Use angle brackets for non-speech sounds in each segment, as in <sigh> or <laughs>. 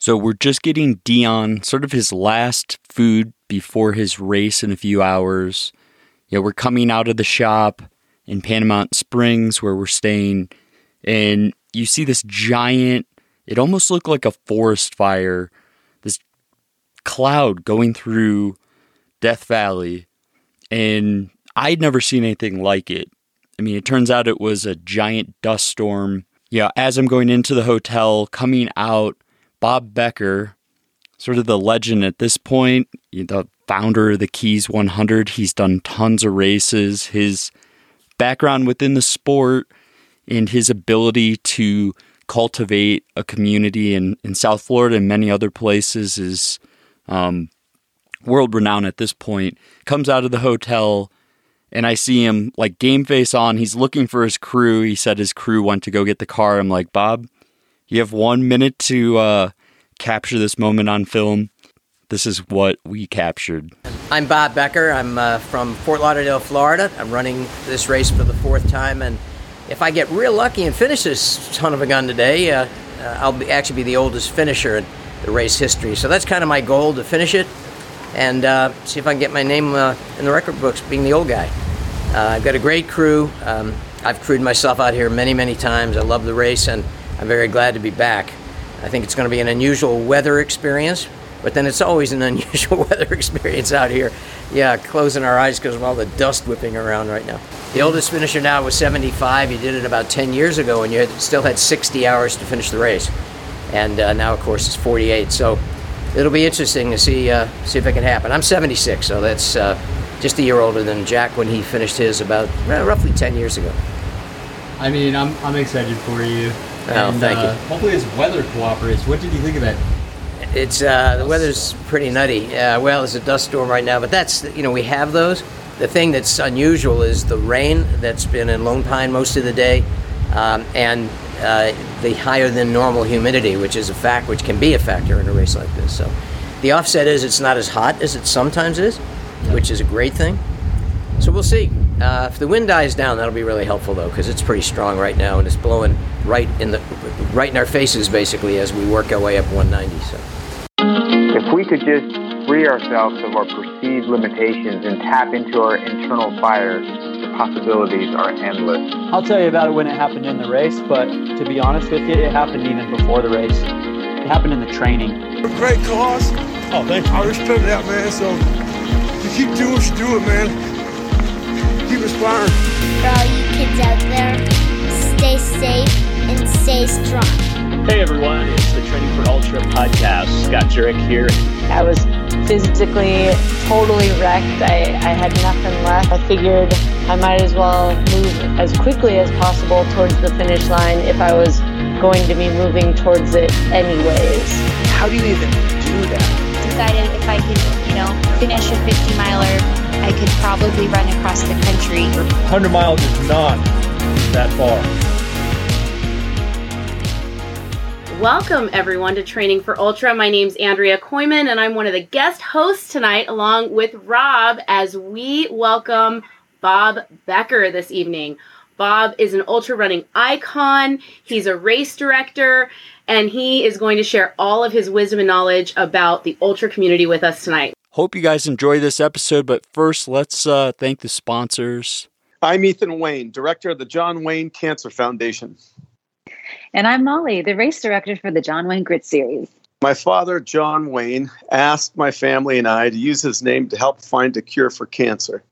So we're just getting Dion sort of his last food before his race in a few hours. Yeah, we're coming out of the shop in Panamint Springs where we're staying, and you see this giant, it almost looked like a forest fire, this cloud going through Death Valley. And I'd never seen anything like it. I mean, it turns out it was a giant dust storm. Yeah, as I'm going into the hotel, coming out, Bob Becker, sort of the legend at this point, the founder of the Keys 100. He's done tons of races. His background within the sport and his ability to cultivate a community in, in South Florida and many other places is um, world renowned at this point. Comes out of the hotel and I see him like game face on. He's looking for his crew. He said his crew went to go get the car. I'm like, Bob, you have one minute to uh, capture this moment on film. This is what we captured. I'm Bob Becker. I'm uh, from Fort Lauderdale, Florida. I'm running this race for the fourth time, and if I get real lucky and finish this son of a gun today, uh, uh, I'll be, actually be the oldest finisher in the race history. So that's kind of my goal to finish it and uh, see if I can get my name uh, in the record books being the old guy. Uh, I've got a great crew. Um, I've crewed myself out here many, many times. I love the race, and I'm very glad to be back. I think it's going to be an unusual weather experience, but then it's always an <laughs> unusual weather experience out here. Yeah, closing our eyes because of all the dust whipping around right now. The oldest finisher now was 75. He did it about 10 years ago, and you had, still had 60 hours to finish the race. And uh, now, of course, it's 48. So it'll be interesting to see uh, see if it can happen. I'm 76, so that's uh, just a year older than Jack when he finished his about roughly 10 years ago. I mean, I'm, I'm excited for you. Oh, thank you. Hopefully, his weather cooperates. What did you think of that? It's uh, the weather's pretty nutty. Uh, well, there's a dust storm right now, but that's you know we have those. The thing that's unusual is the rain that's been in Lone Pine most of the day, um, and uh, the higher than normal humidity, which is a fact, which can be a factor in a race like this. So, the offset is it's not as hot as it sometimes is, which is a great thing. So we'll see. Uh, if the wind dies down, that'll be really helpful though, because it's pretty strong right now and it's blowing right in the right in our faces basically as we work our way up 190. So. If we could just free ourselves of our perceived limitations and tap into our internal fire, the possibilities are endless. I'll tell you about it when it happened in the race, but to be honest with you, it happened even before the race. It happened in the training. Great cause. Oh, thank you. I respect that, man. So you keep doing what you're doing, man. Keep inspiring. For all you kids out there, stay safe and stay strong. Hey everyone, it's the Training for Ultra podcast. Scott Jurek here. I was physically totally wrecked. I, I had nothing left. I figured I might as well move as quickly as possible towards the finish line if I was going to be moving towards it anyways. How do you even do that? Decided if I could, you know, finish a 50 miler, I could probably run across the country. 100 miles is not that far. Welcome, everyone, to Training for Ultra. My name's Andrea Kooiman, and I'm one of the guest hosts tonight, along with Rob, as we welcome Bob Becker this evening. Bob is an ultra running icon, he's a race director, and he is going to share all of his wisdom and knowledge about the ultra community with us tonight. Hope you guys enjoy this episode, but first, let's uh, thank the sponsors. I'm Ethan Wayne, director of the John Wayne Cancer Foundation. And I'm Molly, the race director for the John Wayne Grit Series. My father, John Wayne, asked my family and I to use his name to help find a cure for cancer.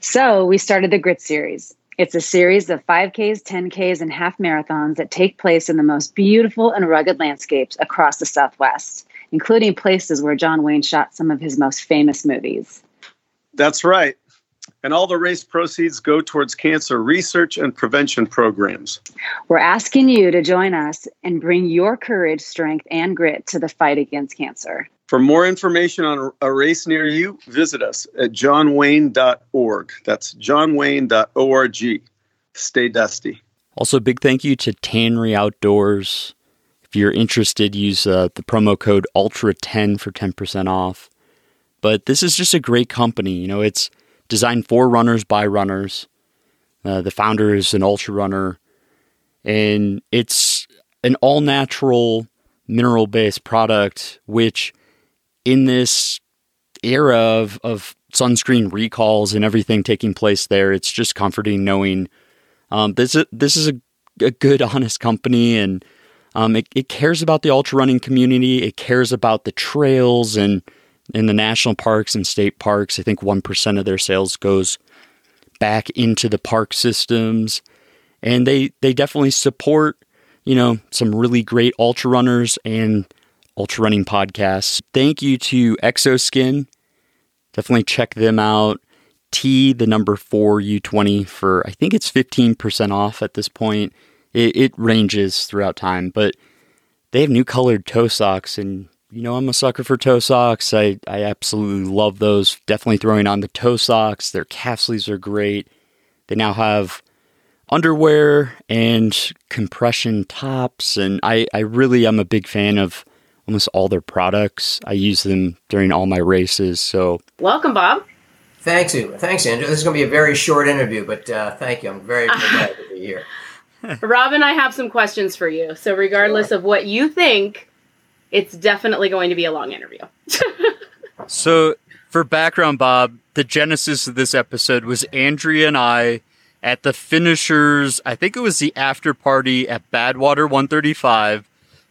So we started the Grit Series. It's a series of 5Ks, 10Ks, and half marathons that take place in the most beautiful and rugged landscapes across the Southwest, including places where John Wayne shot some of his most famous movies. That's right. And all the race proceeds go towards cancer research and prevention programs. We're asking you to join us and bring your courage, strength, and grit to the fight against cancer. For more information on a race near you, visit us at johnwayne.org. That's johnwayne.org. Stay dusty. Also, big thank you to Tannery Outdoors. If you're interested, use uh, the promo code ULTRA10 for 10% off. But this is just a great company. You know, it's designed for runners by runners. Uh, the founder is an ultra runner, and it's an all natural mineral based product, which in this era of, of sunscreen recalls and everything taking place there, it's just comforting knowing um, this is, this is a, a good, honest company and um, it, it cares about the ultra running community. It cares about the trails and in the national parks and state parks. I think 1% of their sales goes back into the park systems. And they, they definitely support, you know, some really great ultra runners and ultra running podcasts. Thank you to XOSKIN. Definitely check them out. T, the number four U20 for, I think it's 15% off at this point. It, it ranges throughout time, but they have new colored toe socks and you know, I'm a sucker for toe socks. I, I absolutely love those. Definitely throwing on the toe socks. Their calf sleeves are great. They now have underwear and compression tops. And I, I really am a big fan of almost all their products. I use them during all my races. So, welcome, Bob. Thanks. Thanks, Andrew. This is going to be a very short interview, but uh, thank you. I'm very, very glad to be here. <laughs> Rob and I have some questions for you. So, regardless sure. of what you think, it's definitely going to be a long interview. <laughs> so, for background, Bob, the genesis of this episode was Andrea and I at the finishers. I think it was the after party at Badwater 135.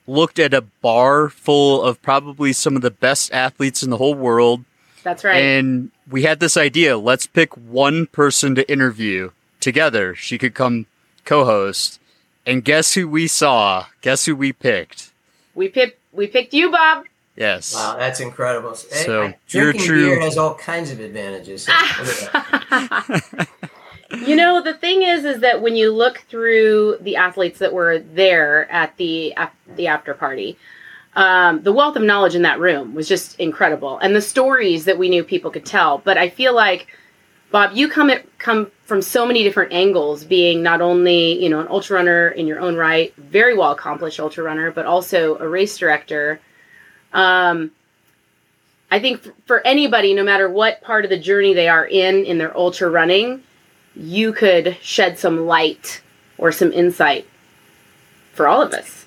Looked at a bar full of probably some of the best athletes in the whole world. That's right. And we had this idea let's pick one person to interview together. She could come co host. And guess who we saw? Guess who we picked? We picked we picked you, Bob. Yes. Wow, that's incredible. So hey, drinking true... beer has all kinds of advantages. <laughs> you know, the thing is, is that when you look through the athletes that were there at the the after party, um, the wealth of knowledge in that room was just incredible, and the stories that we knew people could tell. But I feel like, Bob, you come at, come from so many different angles, being not only you know an ultra runner in your own right, very well accomplished ultra runner, but also a race director. Um, I think for anybody, no matter what part of the journey they are in in their ultra running, you could shed some light or some insight for all of us.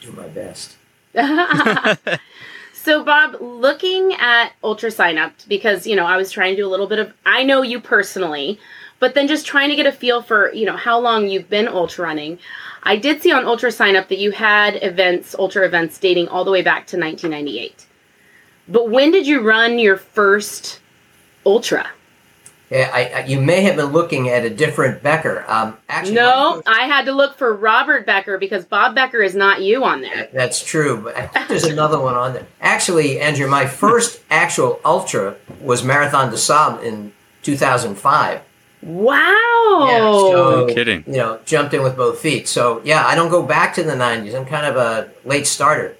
Do my best. <laughs> <laughs> So, Bob, looking at Ultra Sign Up, because, you know, I was trying to do a little bit of, I know you personally, but then just trying to get a feel for, you know, how long you've been ultra running. I did see on Ultra Sign Up that you had events, ultra events dating all the way back to 1998. But when did you run your first ultra? Yeah, I, I, you may have been looking at a different Becker. Um, actually, no, I had to look for Robert Becker because Bob Becker is not you on there. That's true, but I think there's another one on there. Actually, Andrew, my first actual ultra was Marathon des Sables in 2005. Wow! Yeah, so, no kidding. You know, jumped in with both feet. So yeah, I don't go back to the 90s. I'm kind of a late starter.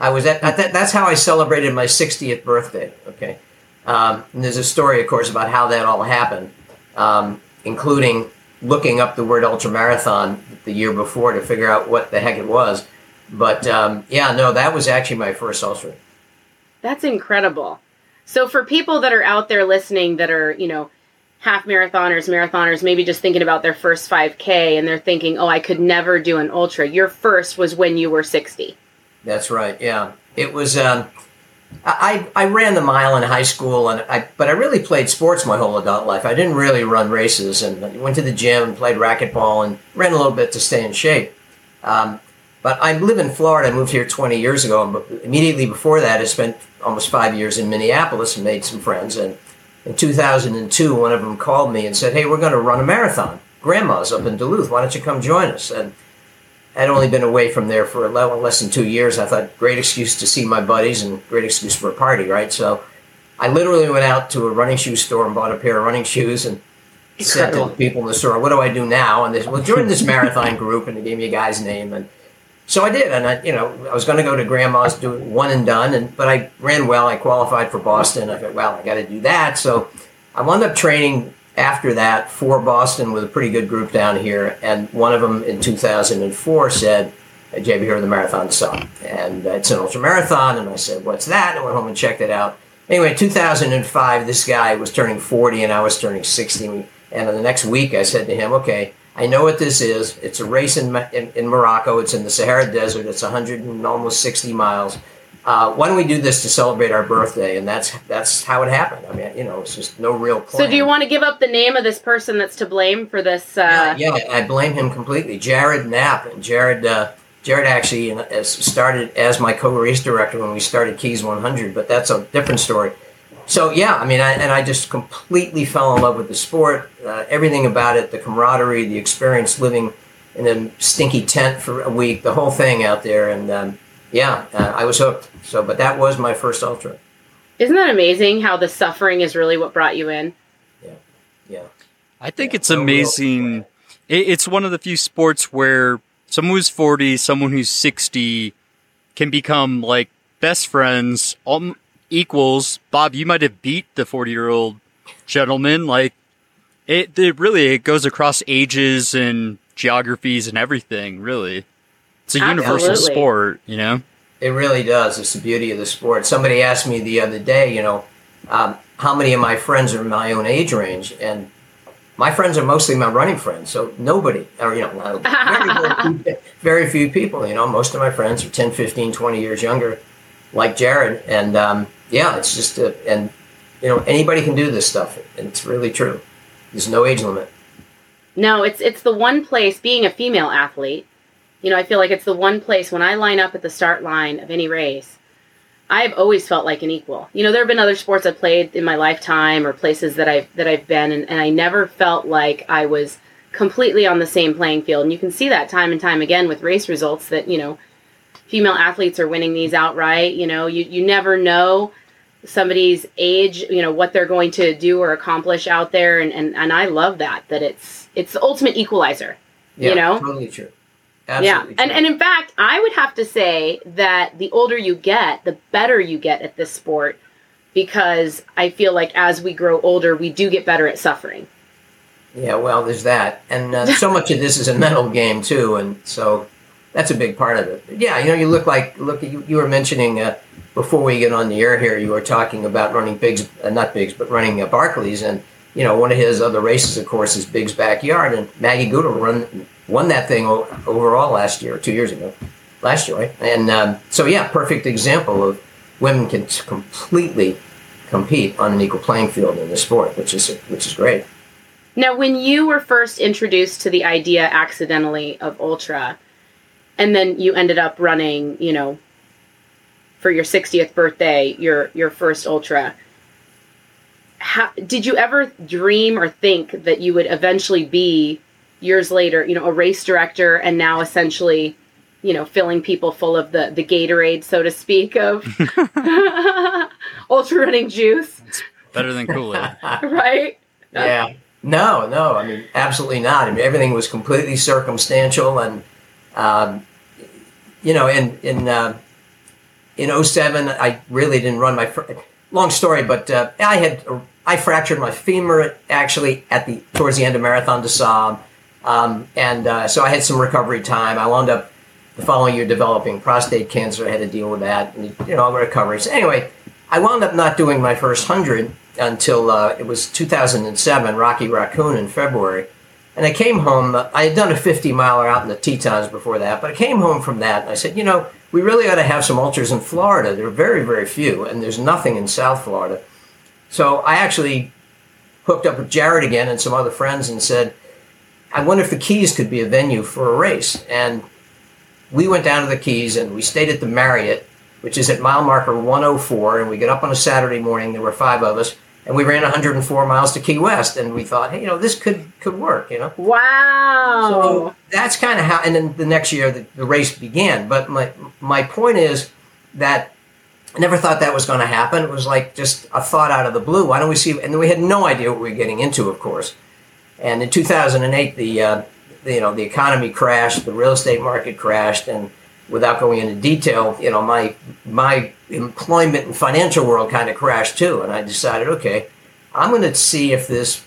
I was at, at that's how I celebrated my 60th birthday. Okay. Um, and there's a story, of course, about how that all happened, um, including looking up the word ultramarathon the year before to figure out what the heck it was. But um, yeah, no, that was actually my first ultra. That's incredible. So for people that are out there listening that are, you know, half marathoners, marathoners, maybe just thinking about their first 5K and they're thinking, oh, I could never do an ultra. Your first was when you were 60. That's right. Yeah. It was, um, I, I ran the mile in high school, and I, but I really played sports my whole adult life. I didn't really run races, and I went to the gym, and played racquetball, and ran a little bit to stay in shape. Um, but I live in Florida. I moved here 20 years ago, and immediately before that, I spent almost five years in Minneapolis and made some friends. And in 2002, one of them called me and said, "Hey, we're going to run a marathon. Grandma's up in Duluth. Why don't you come join us?" And I'd only been away from there for less than two years. I thought, great excuse to see my buddies and great excuse for a party, right? So I literally went out to a running shoe store and bought a pair of running shoes and said to the people in the store, what do I do now? And they said, well, join this marathon group. And they gave me a guy's name. And so I did. And I, you know, I was going to go to grandma's, do one and done. And, but I ran well. I qualified for Boston. I thought, well, I got to do that. So I wound up training after that for Boston with a pretty good group down here, and one of them in 2004 said, "Did you ever the Marathon Sun?" And it's an ultra marathon, and I said, "What's that?" And I went home and checked it out. Anyway, 2005, this guy was turning 40, and I was turning 60. And in the next week, I said to him, "Okay, I know what this is. It's a race in, in, in Morocco. It's in the Sahara Desert. It's 100 and almost 60 miles. Uh, why don't we do this to celebrate our birthday? And that's that's how it happened. I mean, you know, it's just no real plan. So, do you want to give up the name of this person that's to blame for this? Uh... Yeah, yeah, I blame him completely. Jared Knapp. And Jared, uh, Jared actually started as my co-race director when we started Keys 100, but that's a different story. So yeah, I mean, I, and I just completely fell in love with the sport, uh, everything about it, the camaraderie, the experience living in a stinky tent for a week, the whole thing out there, and um, yeah, uh, I was hooked. So, but that was my first ultra. Isn't that amazing how the suffering is really what brought you in? Yeah, yeah. I think yeah, it's amazing. It's one of the few sports where someone who's 40, someone who's 60 can become like best friends, all equals. Bob, you might have beat the 40 year old gentleman. Like it, it really, it goes across ages and geographies and everything, really. It's a Absolutely. universal sport, you know? It really does. It's the beauty of the sport. Somebody asked me the other day, you know, um, how many of my friends are in my own age range? And my friends are mostly my running friends, so nobody, or, you know, <laughs> very, very, very, few people, you know, most of my friends are 10, 15, 20 years younger, like Jared. And um, yeah, it's just, a, and, you know, anybody can do this stuff. It's really true. There's no age limit. No, it's it's the one place being a female athlete. You know, I feel like it's the one place when I line up at the start line of any race, I've always felt like an equal. You know, there have been other sports I've played in my lifetime or places that I've that I've been and, and I never felt like I was completely on the same playing field. And you can see that time and time again with race results that, you know, female athletes are winning these outright. You know, you, you never know somebody's age, you know, what they're going to do or accomplish out there. And, and, and I love that, that it's, it's the ultimate equalizer, yeah, you know? totally true. Absolutely yeah. And, and in fact, I would have to say that the older you get, the better you get at this sport because I feel like as we grow older, we do get better at suffering. Yeah, well, there's that. And uh, so much of this is a mental game, too. And so that's a big part of it. Yeah, you know, you look like, look, you, you were mentioning uh, before we get on the air here, you were talking about running Biggs, uh, not Biggs, but running uh, Barkleys. And, you know, one of his other races, of course, is Big's Backyard. And Maggie Guterl run, won that thing overall last year, two years ago, last year, right? And um, so, yeah, perfect example of women can completely compete on an equal playing field in the sport, which is which is great. Now, when you were first introduced to the idea accidentally of ultra, and then you ended up running, you know, for your 60th birthday, your your first ultra. How, did you ever dream or think that you would eventually be years later, you know, a race director and now essentially, you know, filling people full of the the Gatorade, so to speak, of <laughs> ultra running juice? It's better than Kool-Aid. <laughs> right? Yeah. No, no. I mean, absolutely not. I mean, everything was completely circumstantial and um, you know, in in uh, in 07, I really didn't run my. Fr- long story, but uh, I had I fractured my femur actually at the towards the end of Marathon des Sables, um, and uh, so I had some recovery time. I wound up the following year developing prostate cancer. I had to deal with that, and you know, recovery. So anyway, I wound up not doing my first hundred until uh, it was 2007, Rocky Raccoon in February. And I came home. I had done a 50 miler out in the Tetons before that, but I came home from that and I said, you know, we really ought to have some ultras in Florida. There are very, very few, and there's nothing in South Florida. So I actually hooked up with Jared again and some other friends and said, I wonder if the Keys could be a venue for a race. And we went down to the Keys and we stayed at the Marriott, which is at mile marker 104. And we get up on a Saturday morning. There were five of us and we ran 104 miles to Key West, and we thought, hey, you know, this could could work, you know. Wow. So that's kind of how, and then the next year the, the race began. But my my point is that I never thought that was going to happen. It was like just a thought out of the blue. Why don't we see? And we had no idea what we were getting into, of course. And in 2008, the, uh, the you know the economy crashed, the real estate market crashed, and without going into detail, you know, my my employment and financial world kind of crashed too, and I decided, okay, I'm going to see if this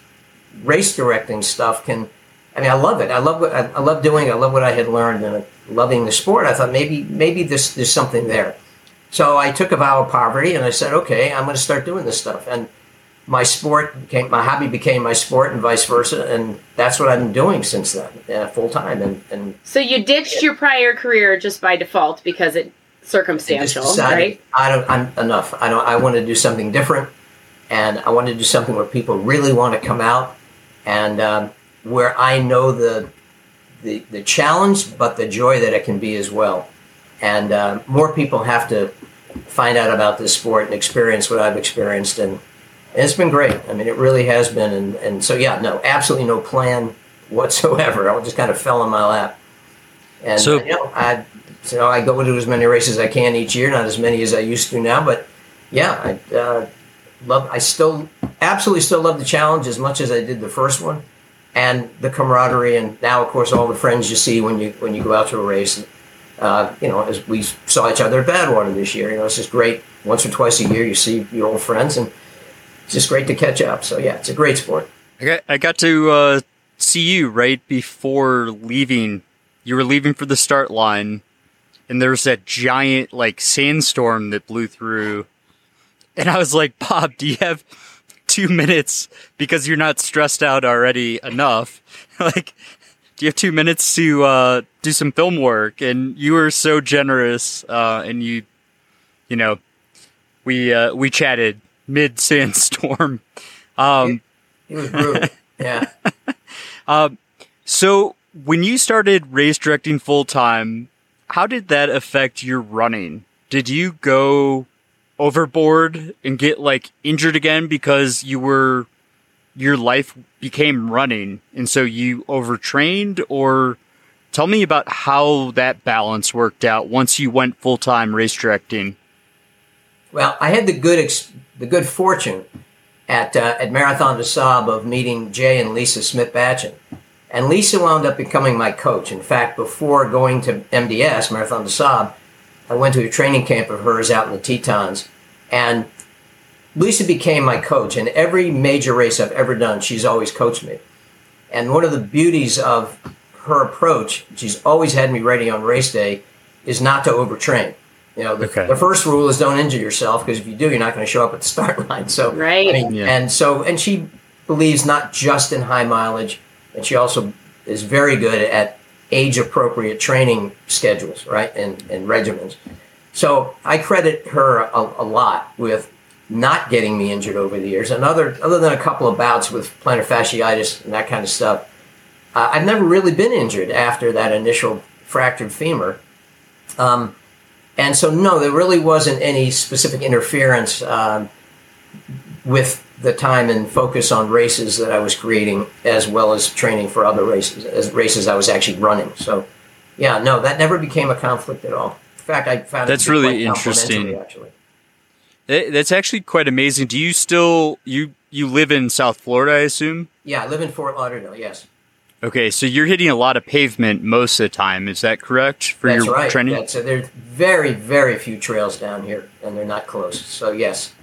race directing stuff can. I mean, I love it. I love what I, I love doing. I love what I had learned, and loving the sport. I thought maybe maybe this there's something there. So I took a vow of poverty, and I said, okay, I'm going to start doing this stuff. And my sport became my hobby became my sport and vice versa and that's what i've been doing since then uh, full time and, and So you ditched your prior career just by default because it circumstantial, decided right? I don't. I'm enough. I don't. I want to do something different, and I want to do something where people really want to come out, and um, where I know the, the the challenge, but the joy that it can be as well. And uh, more people have to find out about this sport and experience what I've experienced, and, and it's been great. I mean, it really has been. And, and so, yeah, no, absolutely no plan whatsoever. I just kind of fell in my lap. And So- you know, I so I go to as many races as I can each year, not as many as I used to now, but yeah, I uh, love. I still absolutely still love the challenge as much as I did the first one, and the camaraderie, and now of course all the friends you see when you when you go out to a race. Uh, you know, as we saw each other at Badwater this year, you know, it's just great. Once or twice a year, you see your old friends, and it's just great to catch up. So yeah, it's a great sport. I got, I got to uh, see you right before leaving. You were leaving for the start line, and there was that giant like sandstorm that blew through. And I was like, Bob, do you have two minutes because you're not stressed out already enough? <laughs> like, do you have two minutes to uh, do some film work? And you were so generous, uh, and you, you know, we uh, we chatted mid <laughs> sandstorm. Um, It was brutal. <laughs> yeah. um, so when you started race directing full time, how did that affect your running? Did you go overboard and get like injured again because you were your life became running and so you overtrained or tell me about how that balance worked out once you went full time race directing. Well, I had the good ex- the good fortune at uh, at Marathon de Sable of meeting Jay and Lisa Smith Batchen, and Lisa wound up becoming my coach. In fact, before going to MDS Marathon de Sable, I went to a training camp of hers out in the Tetons, and Lisa became my coach. And every major race I've ever done, she's always coached me. And one of the beauties of her approach, she's always had me ready on race day, is not to overtrain. You know, the, Okay. the first rule is don't injure yourself because if you do, you're not going to show up at the <laughs> start line. So, Right. I mean, Yeah. and so, and she believes not just in high mileage, and she also is very good at age appropriate training schedules, right, and, and regimens. So I credit her a, a lot with not getting me injured over the years. And other, other than a couple of bouts with plantar fasciitis and that kind of stuff, uh, I've never really been injured after that initial fractured femur. Um, and so, no, there really wasn't any specific interference um, with the time and focus on races that I was creating, as well as training for other races, as races I was actually running. So, yeah, no, that never became a conflict at all. In fact, I found That's really interesting. Actually, That's actually quite amazing. Do you still you you live in South Florida, I assume? yeah, I live in Fort Lauderdale. Yes, Okay, so you're hitting a lot of pavement most of the time. Is that correct for that's your right. training? That's, so there's very, very few trails down here, and they're not close. So yes,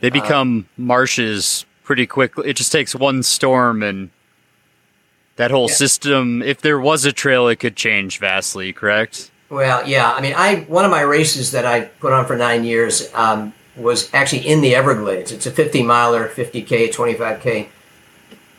They become marshes pretty quickly. It just takes one storm and that whole Yeah. system. If there was a trail, it could change vastly. Correct? Well, yeah. I mean, I one of my races that I put on for nine years um, was actually in the Everglades. It's a 50 miler, 50k, 25k.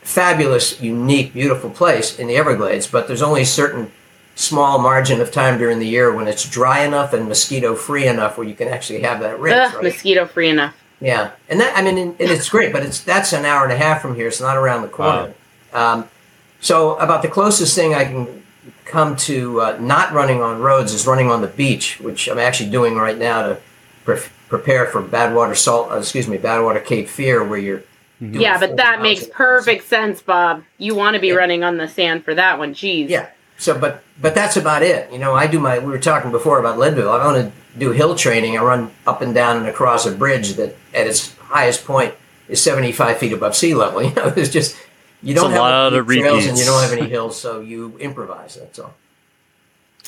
Fabulous, unique, beautiful place in the Everglades, but there's only a certain small margin of time during the year when it's dry enough and mosquito free enough where you can actually have that race. Ugh, right? mosquito free enough. Yeah, and that I mean, and and it's great, but it's that's an hour and a half from here. It's not around the corner. Wow. Um, so about the closest thing I can come to uh, not running on roads is running on the beach, which I'm actually doing right now to pre- prepare for Badwater Salt. Uh, excuse me, Badwater Cape Fear, where you're. doing Yeah, but that makes perfect sense, Bob. You want to be running on the sand for that one. Jeez. Yeah. So, but but that's about it. You know, I do my. We were talking before about Leadville. I want to do hill training. I run up and down and across a bridge that, at its highest point, is seventy five feet above sea level. <laughs> You know, it's just you don't a have lot any of trails and you don't have any hills, so you improvise. That's all.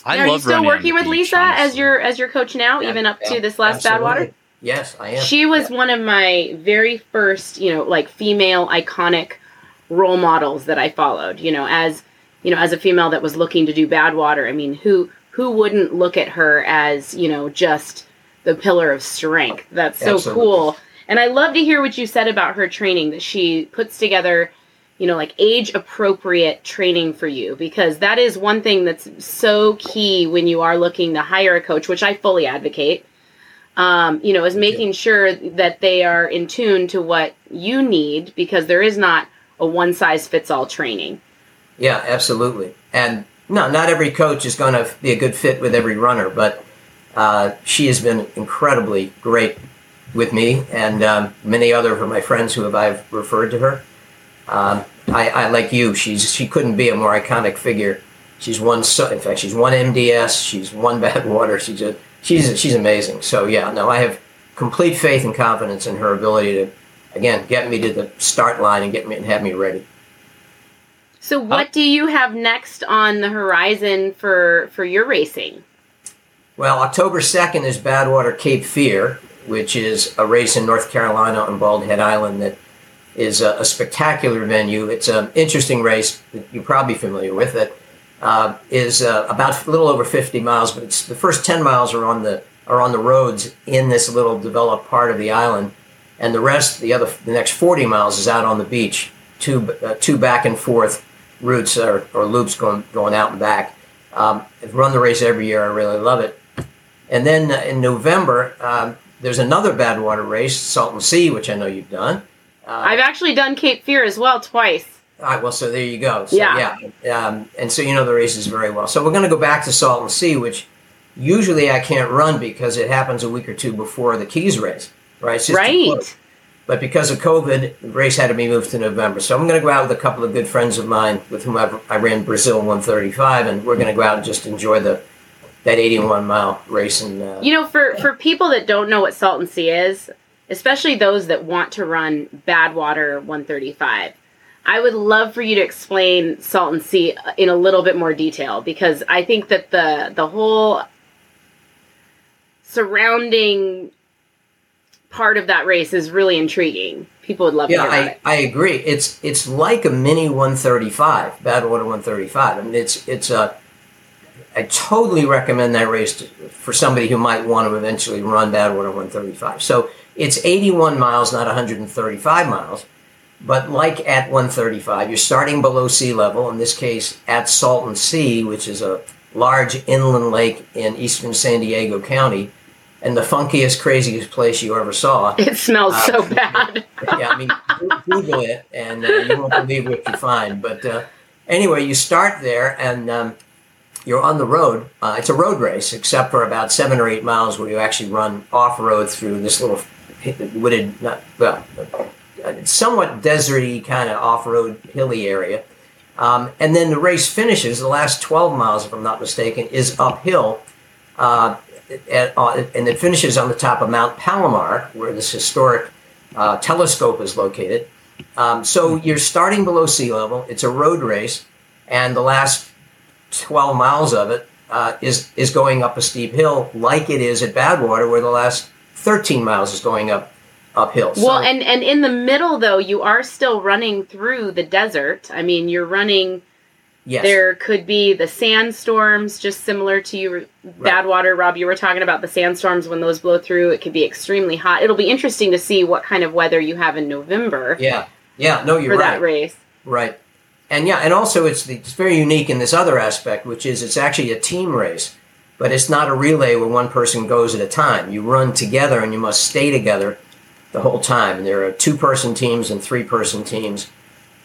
I Now, are you still working with beach, Lisa as your as your coach now, Yeah, even up yeah, to this last absolutely. Badwater? Yes, I am. She was one of my very first, you know, like female iconic role models that I followed. You know, as you know, as a female that was looking to do Badwater. I mean, who who wouldn't look at her as you know just the pillar of strength? That's so Absolutely. cool. And I love to hear what you said about her training that she puts together, you know, like age appropriate training for you because that is one thing that's so key when you are looking to hire a coach, which I fully advocate. Um, you know, is making sure that they are in tune to what you need because there is not a one size fits all training. Yeah, absolutely. And no, not every coach is going to be a good fit with every runner, but uh, she has been incredibly great with me and um, many other of my friends who have I've referred to her. Um, I, I, like you. She's she couldn't be a more iconic figure. She's one. so in fact she's one MDS. She's won <laughs> Badwater. She's just she's she's amazing. So yeah, no, I have complete faith and confidence in her ability to again get me to the start line and get me and have me ready. So what do you have next on the horizon for for your racing? Well, October 2nd is Badwater Cape Fear, which is a race in North Carolina on Bald Head Island that is a, a spectacular venue. It's an interesting race that you're probably familiar with. That uh, is uh, about a little over 50 miles, but it's the first 10 miles are on the are on the roads in this little developed part of the island, and the rest, the other, the next 40 miles is out on the beach. Two uh, two back and forth routes or, or loops going going out and back. Um, I've run the race every year. I really love it. And then uh, in November, um, there's another Badwater race, Salton Sea, which I know you've done. Uh, I've actually done Cape Fear as well twice. All right, well, so there you go. So, yeah. yeah. Um, and so you know the races very well. So we're going to go back to Salton Sea, which usually I can't run because it happens a week or two before the Keys race, right? right. But because of COVID, the race had to be moved to November. So I'm going to go out with a couple of good friends of mine with whom I've, I ran Brazil 135, and we're going to go out and just enjoy the that 81 mile race. And uh, you know, for for people that don't know what Salton Sea is, especially those that want to run Badwater 135. I would love for you to explain Salton Sea uh, in a little bit more detail because I think that the the whole surrounding part of that race is really intriguing. People would love yeah, to hear I, it. I agree. It's it's like a mini 135, Badwater 135. I mean, it's it's a. I totally recommend that race to, for somebody who might want to eventually run Badwater 135. So it's 81 miles, not 135 miles. But like at 135, you're starting below sea level, in this case at Salton Sea, which is a large inland lake in eastern San Diego County, and the funkiest, craziest place you ever saw. <laughs> It smells uh, so bad. yeah, I mean, Google it, and uh, you won't believe what you find. But uh, anyway, you start there, and um, you're on the road. Uh, it's a road race, except for about seven or eight miles where you actually run off road through this little wooded, not well, somewhat deserty kind of off-road hilly area. Um, and then the race finishes. The last 12 miles, if I'm not mistaken, is uphill, uh, at, uh, and it finishes on the top of Mount Palomar, where this historic uh, telescope is located. Um, so you're starting below sea level. It's a road race, and the last 12 miles of it uh, is is going up a steep hill, like it is at Badwater, where the last 13 miles is going up uphill. So, well, and and in the middle though, you are still running through the desert. I mean, you're running. Yes. There could be the sandstorms, just similar to you, right. Badwater, Rob. You were talking about the sandstorms when those blow through. It could be extremely hot. It'll be interesting to see what kind of weather you have in November. Yeah, yeah. No, you're for right. that race. Right, and yeah, and also it's the, it's very unique in this other aspect, which is it's actually a team race, but it's not a relay where one person goes at a time. You run together, and you must stay together the whole time. And there are two person teams and three person teams.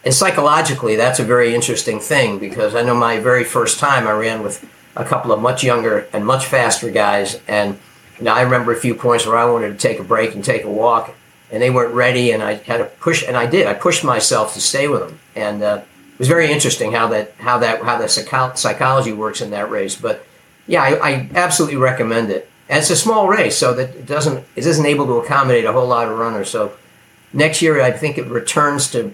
And psychologically, that's a very interesting thing because I know my very first time I ran with a couple of much younger and much faster guys. And you know, I remember a few points where I wanted to take a break and take a walk, and they weren't ready, and I had to push, and I did. I pushed myself to stay with them, and uh, it was very interesting how that how that how the psychology works in that race. But yeah, I, I absolutely recommend it. And it's a small race, so that it doesn't it isn't able to accommodate a whole lot of runners. So next year, I think it returns to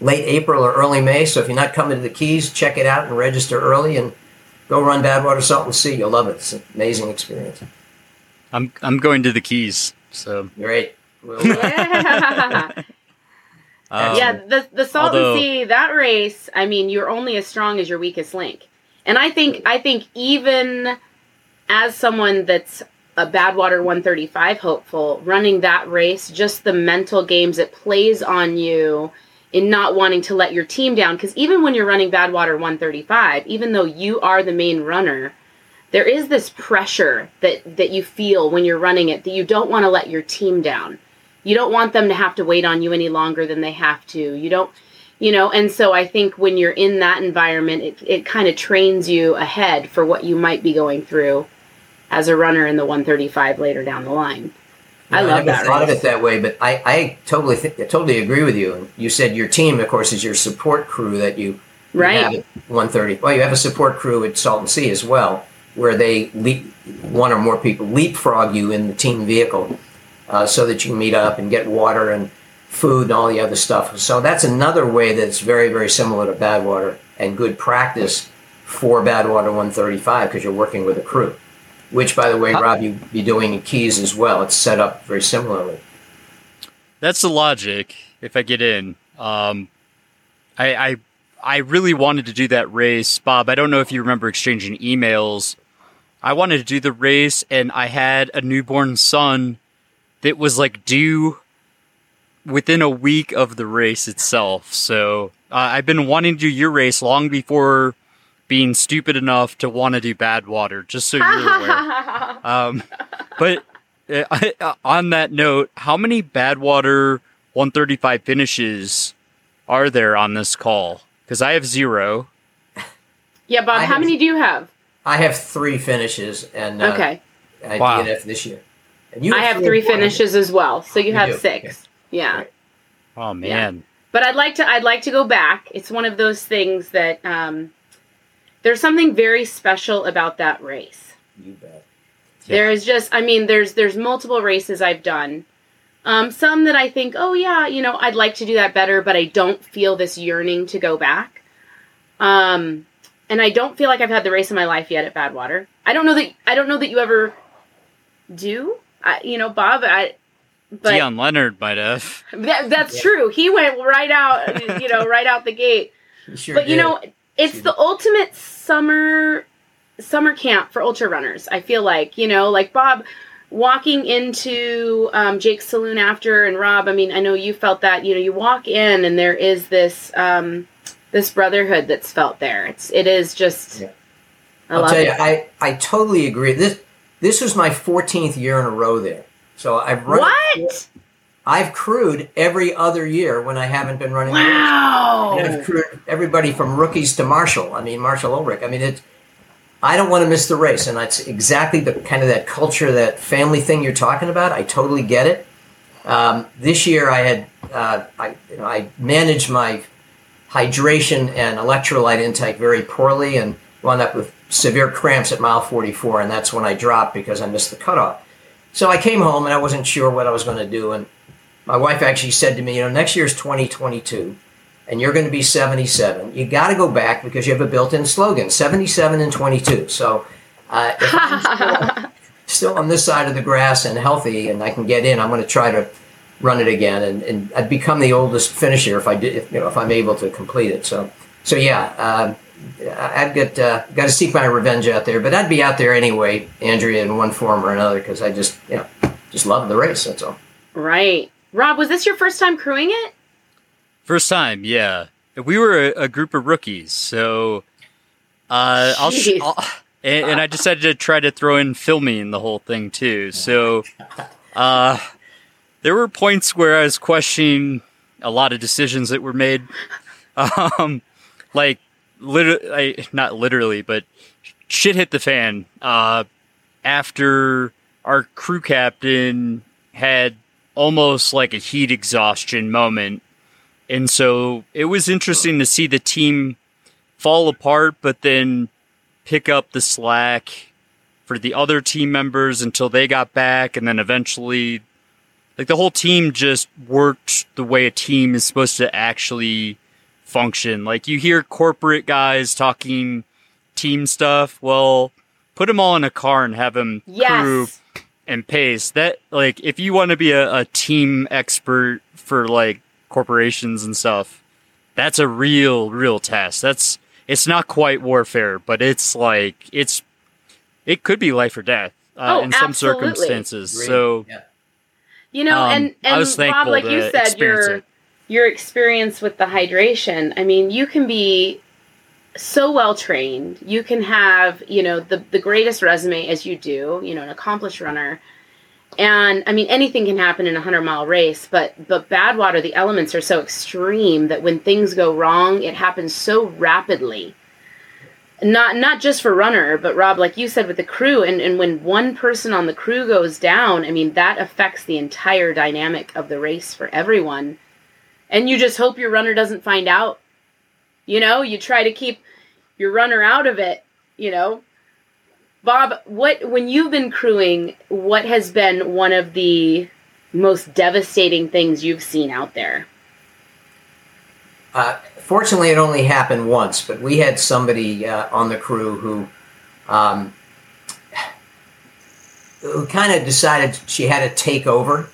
late April or early May. So if you're not coming to the Keys, check it out and register early and go run Badwater Salton Sea. You'll love it. It's an amazing experience. I'm I'm going to the Keys, so great. Well, <laughs> yeah. <laughs> um, yeah, the the Salton although, Sea that race. I mean, you're only as strong as your weakest link, and I think I think even as someone that's a Badwater 135 hopeful, running that race, just the mental games it plays on you in not wanting to let your team down. Because even when you're running Badwater 135, even though you are the main runner, there is this pressure that that you feel when you're running it that you don't want to let your team down. You don't want them to have to wait on you any longer than they have to. You don't you know and so i think when you're in that environment it, it kind of trains you ahead for what you might be going through as a runner in the 135 later down the line i love I that thought race. of it that way, but I, I totally think, I totally agree with you. And you said your team, of course, is your support crew that you, you Right. have at 130. Well, you have a support crew at Salton Sea as well, where they leap, one or more people leapfrog you in the team vehicle, uh, so that you can meet up and get water and food and all the other stuff. So that's another way that's very very similar to Badwater and good practice for Badwater 135 because you're working with a crew. Which, by the way, Rob, you be doing in Keys as well. It's set up very similarly. That's the logic. If I get in, um, I, I I really wanted to do that race, Bob. I don't know if you remember exchanging emails. I wanted to do the race, and I had a newborn son that was like due within a week of the race itself. So uh, I've been wanting to do your race long before being stupid enough to want to do Badwater. Just so you're aware. <laughs> Um, but uh, I, on that note, how many Badwater 135 finishes are there on this call? Because I have zero. yeah bob I how have- many do you have I have three finishes, and uh, okay I Wow. DNF this year. And you i have three finishes as well so you You have do, six yeah Oh man. but I'd like to I'd like to go back. It's one of those things that um, there's something very special about that race. You bet. There is just I mean there's there's multiple races I've done. Um, some that I think, oh yeah, you know, I'd like to do that better, but I don't feel this yearning to go back. Um, and I don't feel like I've had the race of my life yet at Badwater. I don't know that I don't know that you ever do. I, you know, Bob. I, but Dion Leonard might have. <laughs> that, that's true. He went right out, <laughs> you know, right out the gate. sure but you know, it's the ultimate summer summer camp for ultra runners. I feel like you know, like Bob walking into um, Jake's saloon after, and Rob. I mean, I know you felt that. You know, you walk in and there is this um, this brotherhood that's felt there. It's it is just. I I'll love tell it. you, I, I totally agree. This this was my 14th year in a row there. So I've run. what? I've crewed every other year when I haven't been running. Wow. And I've crewed everybody from rookies to Marshall. I mean, Marshall Ulrich. I mean, it. I don't want to miss the race, and that's exactly the kind of that culture, that family thing you're talking about. I totally get it. Um, this year, I had uh, I you know I managed my hydration and electrolyte intake very poorly, and wound up with severe cramps at mile 44, and that's when I dropped because I missed the cutoff. So I came home and I wasn't sure what I was going to do, and my wife actually said to me, you know, next year's 2022 and you're going to be 77. You got to go back because you have a built-in slogan, 77 and 22. So uh, if I'm still, <laughs> still on this side of the grass and healthy and I can get in, I'm going to try to run it again and, and I'd become the oldest finisher if I did, if, you know, if I'm able to complete it. So, so yeah, uh, I'd get uh, got to seek my revenge out there, but I'd be out there anyway, Andrea, in one form or another because I just, you know, just love the race. That's all. Right, Rob. Was this your first time crewing it? First time, yeah. We were a, a group of rookies, so uh, I'll, sh- I'll and, and I decided to try to throw in filming the whole thing too. So uh, there were points where I was questioning a lot of decisions that were made, <laughs> um, like literally, not literally, but shit hit the fan uh, after our crew captain had almost like a heat exhaustion moment and so it was interesting to see the team fall apart, but then pick up the slack for the other team members until they got back. And then eventually, like the whole team just worked the way a team is supposed to actually function. Like you hear corporate guys talking team stuff. Well, put them all in a car and have them Yes. crew and pace. That like if you want to be a, a team expert for like corporations and stuff, that's a real, real test. That's it's not quite warfare, but it's like it's it could be life or death. uh, Oh, in some circumstances. Agreed. So Yeah. You know, Um, and and Rob, like you said, you're it. Your experience with the hydration. I mean, you can be so well trained. You can have you know the the greatest resume as you do. You know, an accomplished runner. And I mean, anything can happen in a hundred mile race, but but Badwater, the elements are so extreme that when things go wrong, it happens so rapidly not not just for runner but rob like you said with the crew and, and when one person on the crew goes down i mean that affects the entire dynamic of the race for everyone and you just hope your runner doesn't find out. You know you try to keep your runner out of it you know. Bob what when you've been crewing what has been one of the most devastating things you've seen out there? Uh, fortunately, it only happened once, but we had somebody uh, on the crew who, um, who kind of decided she had to take over,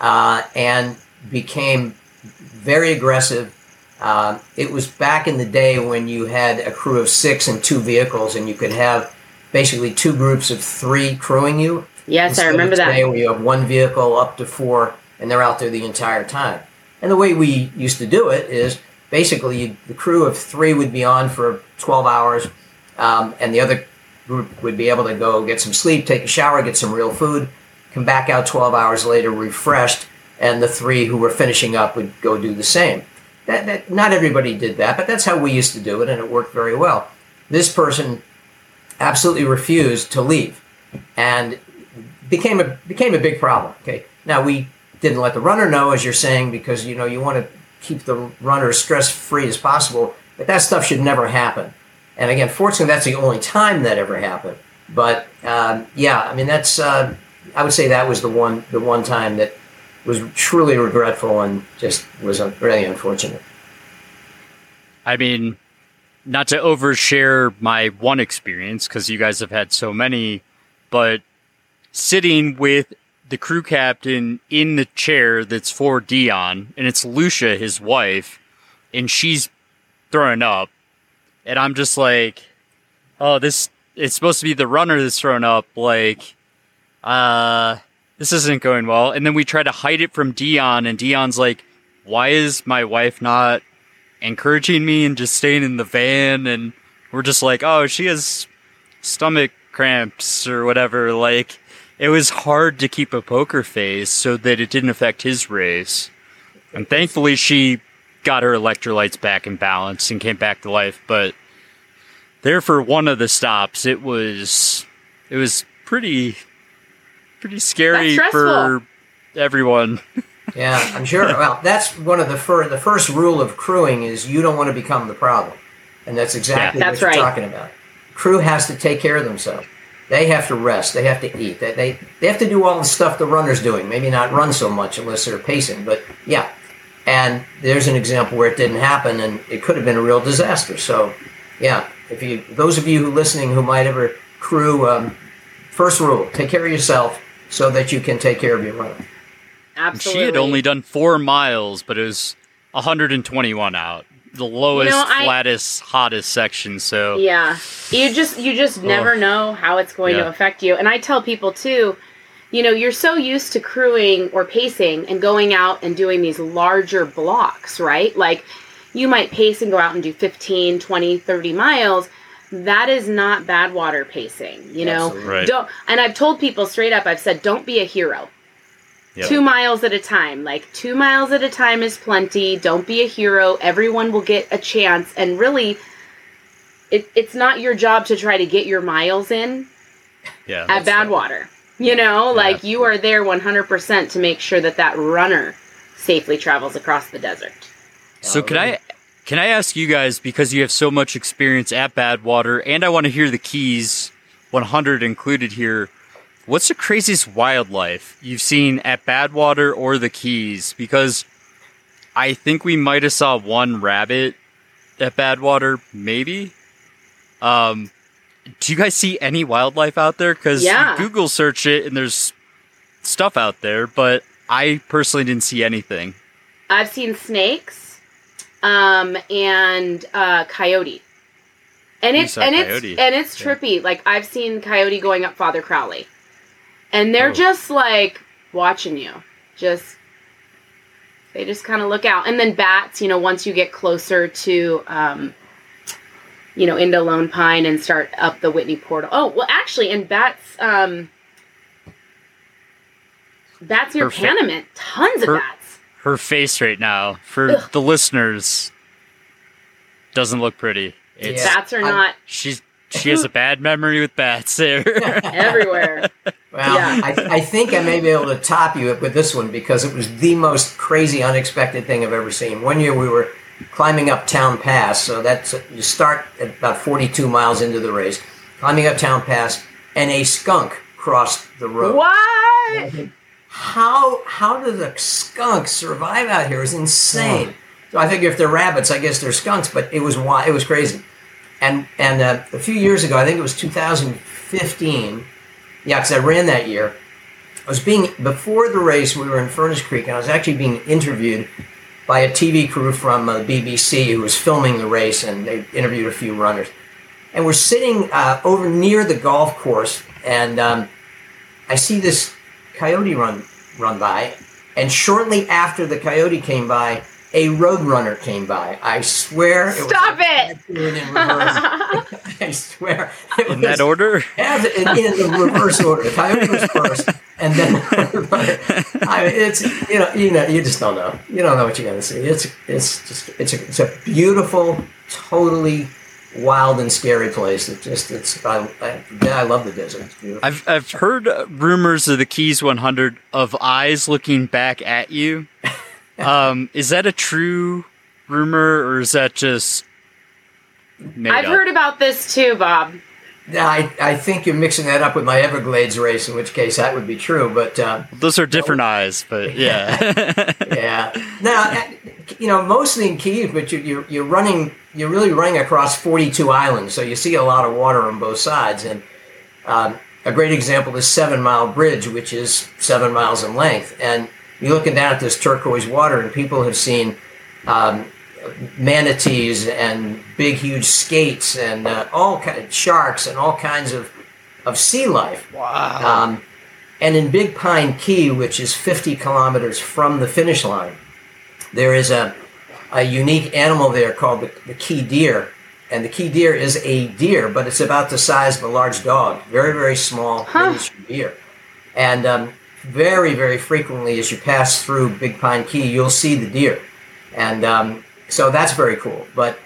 uh, and became very aggressive. Uh, it was back in the day when you had a crew of six and two vehicles, and you could have basically two groups of three crewing you. yes Instead i remember today that where you have one vehicle up to four, and they're out there the entire time. And the way we used to do it is basically you, the crew of three would be on for 12 hours, um, and the other group would be able to go get some sleep, take a shower, get some real food, come back out 12 hours later refreshed, and the three who were finishing up would go do the same. That, that, not everybody did that, but that's how we used to do it, and it worked very well. This person absolutely refused to leave, and became a became a big problem. Okay, now we didn't let the runner know, as you're saying, because you know you want to keep the runner as stress free as possible. But that stuff should never happen. And again, fortunately, that's the only time that ever happened. But um, yeah, I mean that's uh, I would say that was the one the one time that was truly regretful and just was uh, really unfortunate. I mean, not to overshare my one experience because you guys have had so many, but sitting with the crew captain in the chair that's for Dion, and it's Lucia, his wife, and she's throwing up, and I'm just like, oh, this it's supposed to be the runner that's thrown up, like, uh, this isn't going well. And then we try to hide it from Dion, and Dion's like, why is my wife not encouraging me and just staying in the van? And we're just like, oh, she has stomach cramps or whatever. Like, it was hard to keep a poker face so that it didn't affect his race. And thankfully, she got her electrolytes back in balance and came back to life. But there for one of the stops, it was it was pretty pretty scary for everyone. <laughs> Yeah, I'm sure. Well, that's one of the fir- the first rule of crewing is you don't want to become the problem, and that's exactly Yeah. what That's you're right. talking about. Crew has to take care of themselves. They have to rest. They have to eat. They, they they have to do all the stuff the runner's doing. Maybe not run so much unless they're pacing, but yeah. And there's an example where it didn't happen, and it could have been a real disaster. So, yeah, if you those of you who listening who might ever crew, um, first rule: take care of yourself so that you can take care of your runner. absolutely She had only done four miles, but it was 121 out. The lowest, I- flattest, hottest section. So Yeah. You just you just never know how it's going to affect you. And I tell people too, you know, you're so used to crewing or pacing and going out and doing these larger blocks, right? Like you might pace and go out and do 15, 20, 30 miles. That is not Badwater pacing, you know. Right. Don't and I've told people straight up, I've said don't be a hero. Yep. Two miles at a time. Like two miles at a time is plenty. Don't be a hero. Everyone will get a chance. And really, it, it's not your job to try to get your miles in yeah, at Badwater. You know, like you are there 100% to make sure that that runner safely travels across the desert. So can I can I ask you guys because you have so much experience at Badwater, and I want to hear the keys, 100 included here. What's the craziest wildlife you've seen at Badwater or the Keys? Because I think we might have saw one rabbit at Badwater, maybe. Um, do you guys see any wildlife out there? Because Yeah. Google search it and there's stuff out there, but I personally didn't see anything. I've seen snakes um, and uh, coyote. And it's and coyote. it's and it's Yeah. trippy. Like I've seen coyote going up Father Crowley. and they're just like watching you. Just they just kind of look out, and then bats. You know, once you get closer to, um, you know, into Lone Pine and start up the Whitney Portal. Oh, well, actually, and bats. Um, bats near Panamint. Tons of bats. Her face right now, for Ugh. the listeners, doesn't look pretty. It's, Bats are not She's she has a bad memory with bats there. <laughs> everywhere. Well, Yeah. I, I think I may be able to top you with this one because it was the most crazy, unexpected thing I've ever seen. One year we were climbing up Towne Pass, so that's you start at about 42 miles into the race, climbing up Towne Pass, and a skunk crossed the road. What? How how does a skunk survive out here? It's insane. So I figure if they're rabbits, I guess they're skunks. But it was wi- it was crazy. And and uh, a few years ago, I think it was 2015. Yeah, because I ran that year. I was being before the race. We were in Furnace Creek, and I was actually being interviewed by a TV crew from uh, BBC who was filming the race, and they interviewed a few runners. And we're sitting uh, over near the golf course, and um, I see this coyote run run by, and shortly after the coyote came by, a roadrunner came by. I swear. It Stop was it! it! In reverse. <laughs> I swear. It In that order? as in, in the reverse order. The coyote was first, and then the <laughs> runner. I mean, it's you know you know you just don't know. You don't know what you're going to see. It's it's just it's a, it's a beautiful, totally wild and scary place. It just it's I I, yeah, I love the desert. It's. I've I've heard uh, rumors of the Keys 100 of eyes looking back at you. <laughs> Um, is that a true rumor or is that just made I've up? heard about this too, Bob. I, I think you're mixing that up with my Everglades race, in which case that would be true. But uh, Those are different eyes, but <laughs> yeah. yeah, now uh, you know mostly in Keys, but you, you're you're running you're really running across 42 islands, so you see a lot of water on both sides. And um, a great example is Seven Mile Bridge, which is seven miles in length, and you're looking down at this turquoise water, and people have seen. Um, manatees and big, huge skates and uh, all kind sharks and all kinds of, of sea life. Wow. Um, and in Big Pine Key, which is 50 kilometers from the finish line, there is a, a unique animal there called the, the key deer. And the key deer is a deer, but it's about the size of a large dog. Very, very small, miniature deer. And um, very, very frequently, as you pass through Big Pine Key, you'll see the deer. And um, so that's very cool. But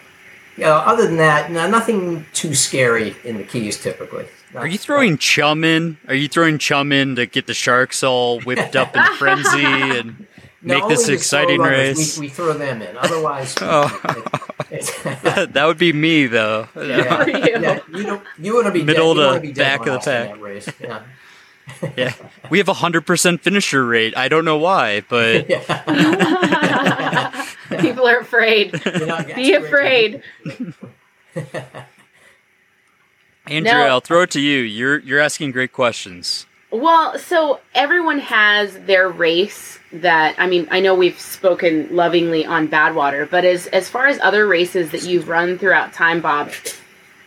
you know, other than that, no, nothing too scary in the Keys typically. Are you throwing chum in? Are you throwing chum in to get the sharks all whipped up in <laughs> frenzy and No, make this only an the slow exciting race? We, we throw them in. Otherwise, <laughs> Oh. <laughs> that would be me though. yeah, yeah, you don't. You want to be Middle dead, to be back of the pack. that race. Yeah. yeah, we have a hundred percent finisher rate. I don't know why, but <laughs> People are afraid. Be afraid. <laughs> Andrea, No. I'll throw it to you. You're you're asking great questions. Well, so everyone has their race that I mean, I know we've spoken lovingly on Badwater, but as as far as other races that you've run throughout time, Bob,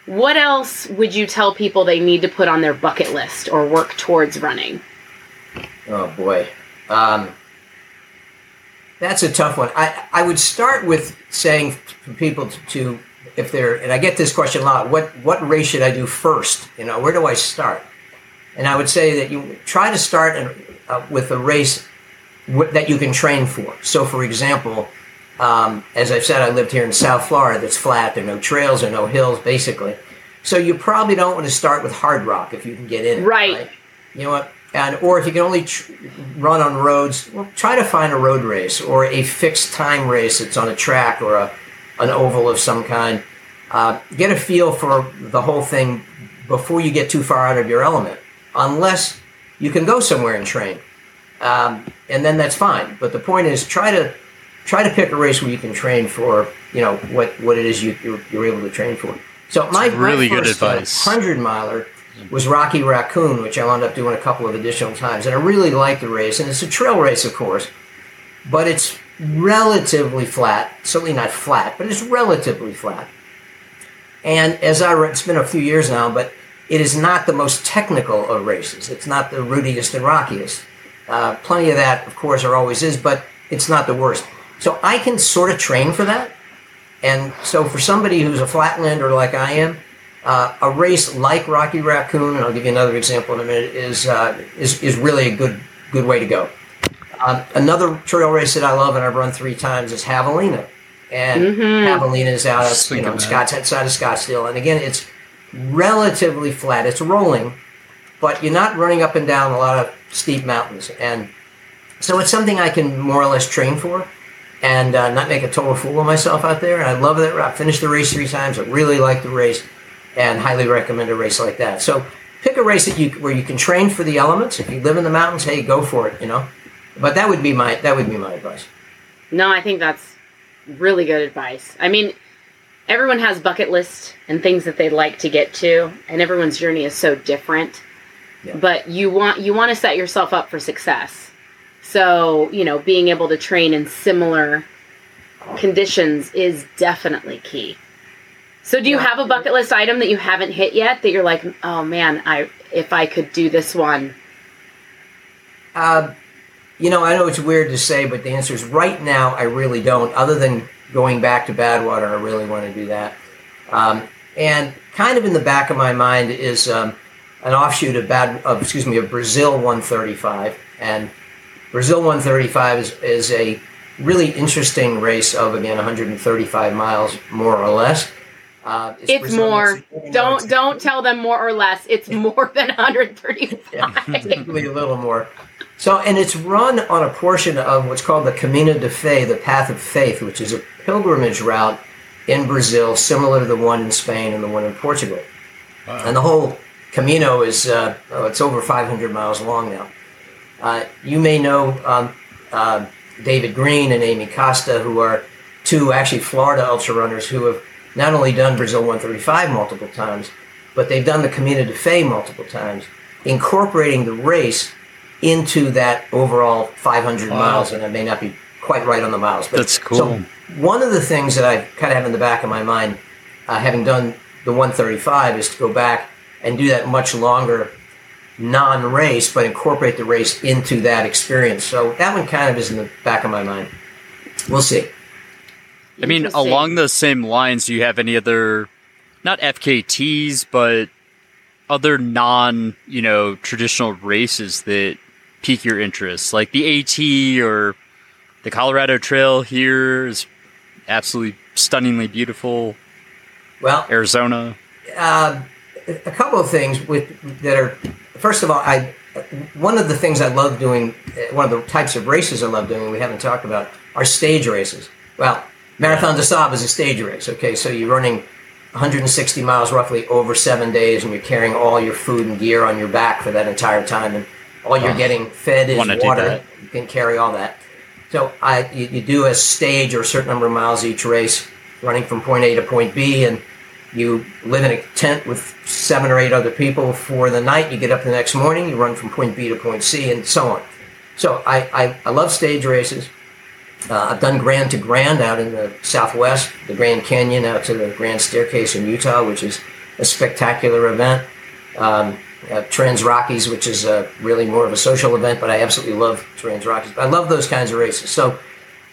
what else would you tell people they need to put on their bucket list or work towards running? Oh boy, um, that's a tough one. I I would start with saying for people to, to if they're and I get this question a lot. What what race should I do first? You know, where do I start? And I would say that you try to start in, uh, with a race w- that you can train for. So, for example, um, as I've said, I lived here in South Florida. That's flat. There are no trails or no hills, basically. So you probably don't want to start with Hardrock if you can get in. it, Right. You know what? And or if you can only tr- run on roads, well, try to find a road race or a fixed time race that's on a track or a an oval of some kind. Uh, get a feel for the whole thing before you get too far out of your element, unless you can go somewhere and train, um, and then that's fine. But the point is, try to try to pick a race where you can train for you know what what it is you you're, you're able to train for. So my really my good uh, advice. hundred miler was Rocky Raccoon, which I wound up doing a couple of additional times, and I really liked the race. And it's a trail race, of course, but it's relatively flat. Certainly not flat, but it's relatively flat. And as I re- it's been a few years now, but it is not the most technical of races. It's not the rootiest and rockiest. Uh, plenty of that, of course, there always is, but it's not the worst. So I can sort of train for that. And so for somebody who's a flatlander like I am, uh, a race like Rocky Raccoon, and I'll give you another example in a minute, is uh, is, is really a good good way to go. Um, another trail race that I love and I've run three times is Javelina, and Mhm. Javelina is out of Just you know thinking Scotts side of Scottsdale, and again it's relatively flat. It's rolling, but you're not running up and down a lot of steep mountains, and so it's something I can more or less train for. And uh, not make a total fool of myself out there. And I love that. I finished the race three times. I really like the race and highly recommend a race like that. So pick a race that you where you can train for the elements. If you live in the mountains, hey, go for it. You know, but that would be my that would be my advice. No, I think that's really good advice. I mean, everyone has bucket lists and things that they'd like to get to, and everyone's journey is so different. But you want you want to set yourself up for success. So, you know, being able to train in similar conditions is definitely key. So, do you have a bucket list item that you haven't hit yet that you're like, "Oh man, I if I could do this one." Uh, you know, I know it's weird to say, but the answer is right now I really don't. Other than going back to Badwater, I really want to do that. Um, and kind of in the back of my mind is um, an offshoot of Bad, of, excuse me, of Brazil 135, and Brazil 135 is is a really interesting race of again 135 miles more or less. Uh, It's Brazil- more. Don't don't tell them more or less. It's more than 135. <laughs> typically a little more. So, and it's run on a portion of what's called the Camino de Fe, the Path of Faith, which is a pilgrimage route in Brazil, similar to the one in Spain and the one in Portugal. And the whole Camino is uh, oh, it's over 500 miles long now. Uh, you may know um, uh, David Green and Amy Costa, who are two actually Florida ultra runners who have not only done Brazil 135 multiple times, but they've done the Camino de Fe multiple times, incorporating the race into that overall 500 Wow. miles. And I may not be quite right on the miles, but That's cool. So one of the things that I kind of have in the back of my mind, uh, having done the 135, is to go back and do that much longer non-race, but incorporate the race into that experience. So that one kind of is in the back of my mind. We'll see. I mean, along those same lines, do you have any other, not FKTs, but other non, you know, traditional races that pique your interest? Like the AT or the Colorado Trail here is absolutely stunningly beautiful. Well, Arizona. uh, a couple of things with that are first of all i one of the things i love doing uh, one of the types of races i love doing we haven't talked about are stage races well Marathon des Sables is a stage race okay so you're running 160 miles roughly over seven days and you're carrying all your food and gear on your back for that entire time and all you're Oh, getting fed is water you can carry all that so I, you, you do a stage or a certain number of miles each race, running from point A to point B, and you live in a tent with seven or eight other people for the night. You get up the next morning, you run from point B to point C, and so on. So I, I, I love stage races. Uh, I've done Grand to Grand out in the Southwest, the Grand Canyon out to the Grand Staircase in Utah, which is a spectacular event. Um, uh, Trans Rockies, which is uh, really more of a social event, but I absolutely love Trans Rockies. I love those kinds of races. So,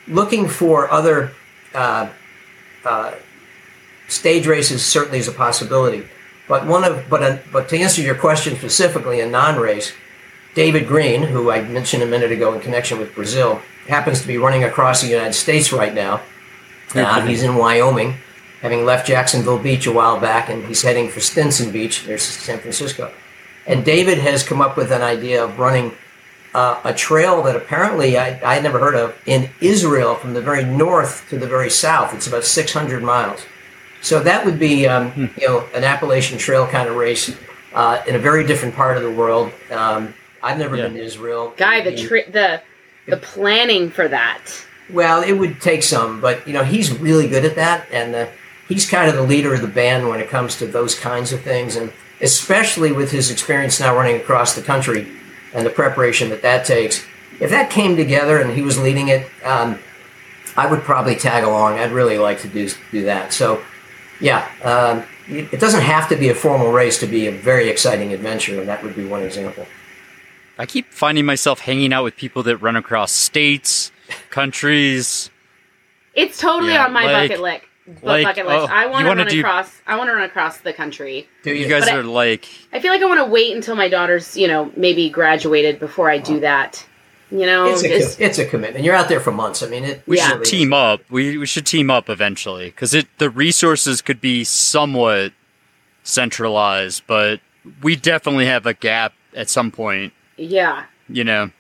looking for other uh, uh, stage races certainly is a possibility. But one of but uh, but to answer your question specifically, a non-race, David Green, who I mentioned a minute ago in connection with Brazil, happens to be running across the United States right now. Uh, he's in Wyoming, having left Jacksonville Beach a while back, and he's heading for Stinson Beach, near San Francisco. And David has come up with an idea of running uh, a trail that apparently I, I had never heard of in Israel from the very north to the very south. It's about 600 miles. So that would be, um, you know, an Appalachian Trail kind of race uh, in a very different part of the world. Um, I've never been to Israel. Guy, the It'd tri- the the planning for that. well, it would take some, but you know he's really good at that, and uh, he's kind of the leader of the band when it comes to those kinds of things, and especially with his experience now running across the country and the preparation that that takes. If that came together and he was leading it, um, I would probably tag along. I'd really like to do do that. So, yeah, um, it doesn't have to be a formal race to be a very exciting adventure, and that would be one example. I keep finding myself hanging out with people that run across states, countries. It's totally Yeah, on my like- bucket list. like, bucket list. oh, I want to run do- across. I want to run across the country. Dude, You guys But I- are like, I feel like I want to wait until my daughter's, you know, maybe graduated before I do that. You know, It's a, just- it's a commitment. You're out there for months. I mean, it. we really should team up. We we should team up eventually because it the resources could be somewhat centralized, but we definitely have a gap at some point. Yeah. You know,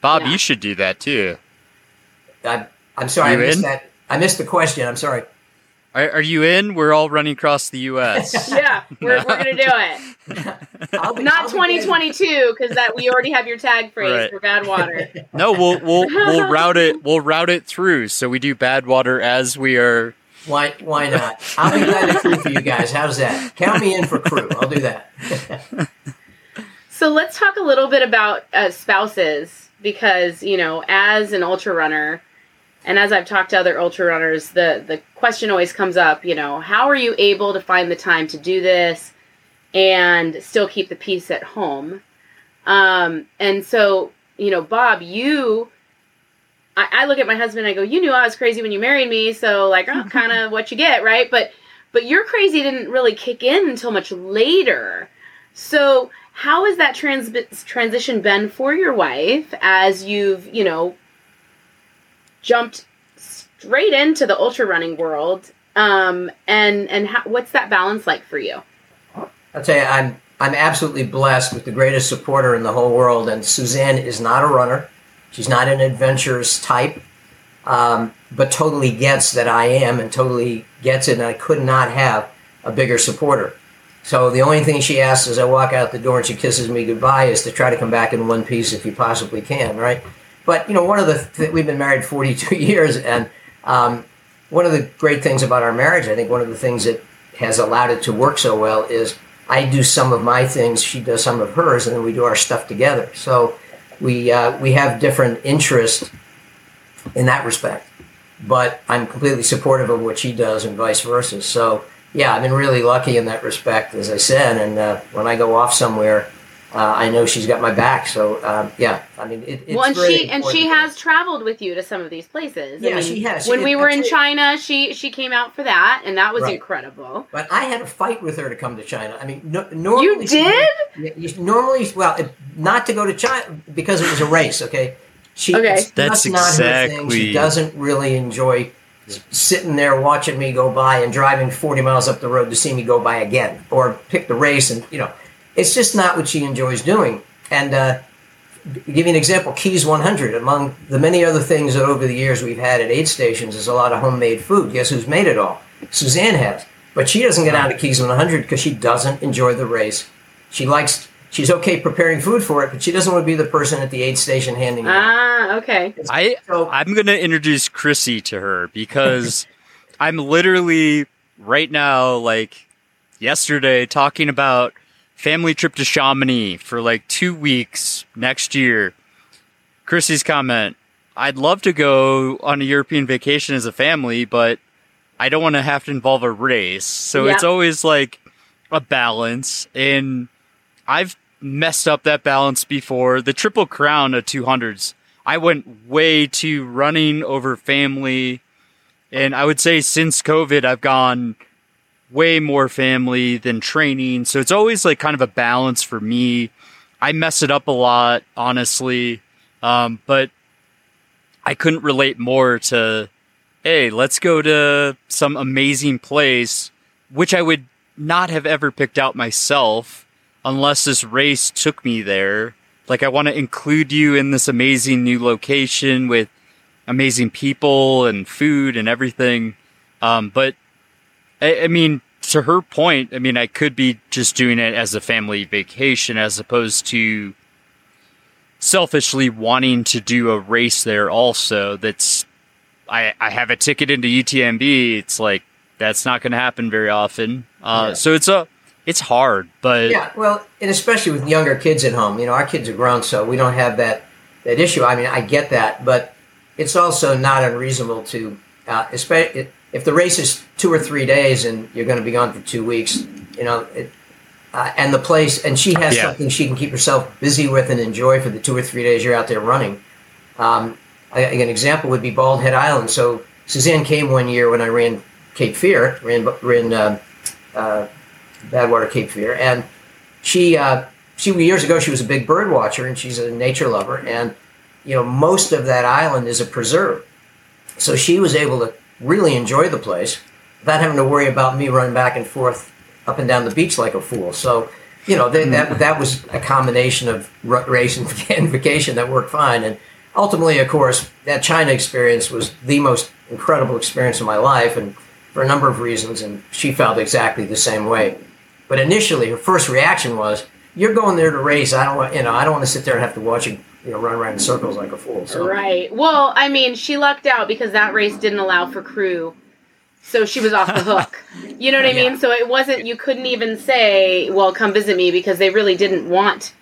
Bob, Yeah. you should do that too. I, I'm sorry, I missed in? that. I missed the question. I'm sorry. Are, are you in? We're all running across the U.S. <laughs> Yeah, we're, we're gonna do it. <laughs> Not 2022 because that we already have your tag phrase Right. for Badwater. <laughs> no, we'll we'll we'll route it. We'll route it through. So we do Badwater as we are. Why? Why not? I'll be glad to crew for you guys. How's that? Count me in for crew. I'll do that. So let's talk a little bit about uh, spouses because you know, as an ultra runner, and as I've talked to other ultra runners, the the question always comes up. You know, how are you able to find the time to do this and still keep the peace at home? Um, and so, you know, Bob, you. I, I look at my husband and I go, "You knew I was crazy when you married me, so like, oh, <laughs> kind of what you get, right?" But but your crazy didn't really kick in until much later. So, how has that trans- transition been for your wife as you've, you know, jumped straight into the ultra running world? Um, and and how, what's that balance like for you? I'll tell you, I'm I'm absolutely blessed with the greatest supporter in the whole world, and Suzanne is not a runner. She's not an adventurous type, um, but totally gets that I am, and totally gets it. And I could not have a bigger supporter. So the only thing she asks as I walk out the door and she kisses me goodbye is to try to come back in one piece if you possibly can, right? But you know, one of the th- we've been married 42 <laughs> years, and um, one of the great things about our marriage, I think, one of the things that has allowed it to work so well is I do some of my things, she does some of hers, and then we do our stuff together. So we uh, we have different interests in that respect, but I'm completely supportive of what she does and vice versa. So yeah, I've been really lucky in that respect, as I said. And uh, when I go off somewhere, uh, I know she's got my back. So um, yeah, I mean, it, it's well, and very she and she important. has traveled with you to some of these places. I Yeah, mean, she has. When She- we were in actually- China, she she came out for that, and that was Right. incredible. But I had a fight with her to come to China. I mean, no, normally You did? Yeah, you- normally, well, it, not to go to China because it was a race. Okay, she Okay. it's That's just not her thing. exactly- She doesn't really enjoy s- sitting there watching me go by and driving 40 miles up the road to see me go by again or pick the race and you know it's just not what she enjoys doing. And uh, give you an example keys 100 among the many other things that over the years we've had at aid stations is a lot of homemade food. Guess who's made it all? Suzanne has. But she doesn't get out to keys 100 because she doesn't enjoy the race. She likes she's okay preparing food for it but she doesn't want to be the person at the aid station handing it out. Ah, okay. I I'm gonna introduce Chrissy to her because <laughs> I'm literally right now, like yesterday, talking about family trip to Chamonix for like two weeks next year. Chrissy's comment: I'd love to go on a European vacation as a family, but I don't want to have to involve a race. So it's always like a balance, and I've messed up that balance before. The Triple Crown of 200s, I went way too running over family. And I would say since COVID, I've gone way more family than training. So it's always like kind of a balance for me. I mess it up a lot, honestly. Um, but I couldn't relate more to, hey, let's go to some amazing place, which I would not have ever picked out myself unless this race took me there. Like, I want to include you in this amazing new location with amazing people and food and everything. Um, but I, I mean, to her point, I mean, I could be just doing it as a family vacation as opposed to selfishly wanting to do a race there also. That's, I, I have a ticket into UTMB. It's like, that's not going to happen very often. Uh, Yeah. so it's a, it's hard, but Yeah, well, and especially with younger kids at home. You know, our kids are grown, so we don't have that that issue. I mean, I get that, but it's also not unreasonable to, uh, especially if the race is two or three days and you're going to be gone for two weeks, you know, it, uh, and the place, and she has Yeah. something she can keep herself busy with and enjoy for the two or three days you're out there running. Um, I, an example would be Bald Head Island. So Suzanne came one year when I ran Cape Fear, ran ran uh, uh, Badwater Cape Fear, and she uh, she years ago she was a big bird watcher and she's a nature lover, and you know most of that island is a preserve, so she was able to really enjoy the place without having to worry about me running back and forth up and down the beach like a fool. So you know that that, that was a combination of race <laughs> and vacation that worked fine, and ultimately, of course, that China experience was the most incredible experience of my life, and for a number of reasons, and she felt exactly the same way. But initially, her first reaction was, "You're going there to race. I don't want, you know, I don't want to sit there and have to watch you, you know, run around in circles like a fool." So, Right. Well, I mean, she lucked out because that race didn't allow for crew. So she was off the <laughs> hook. You know what I mean? So it wasn't you couldn't even say, "Well, come visit me" because they really didn't want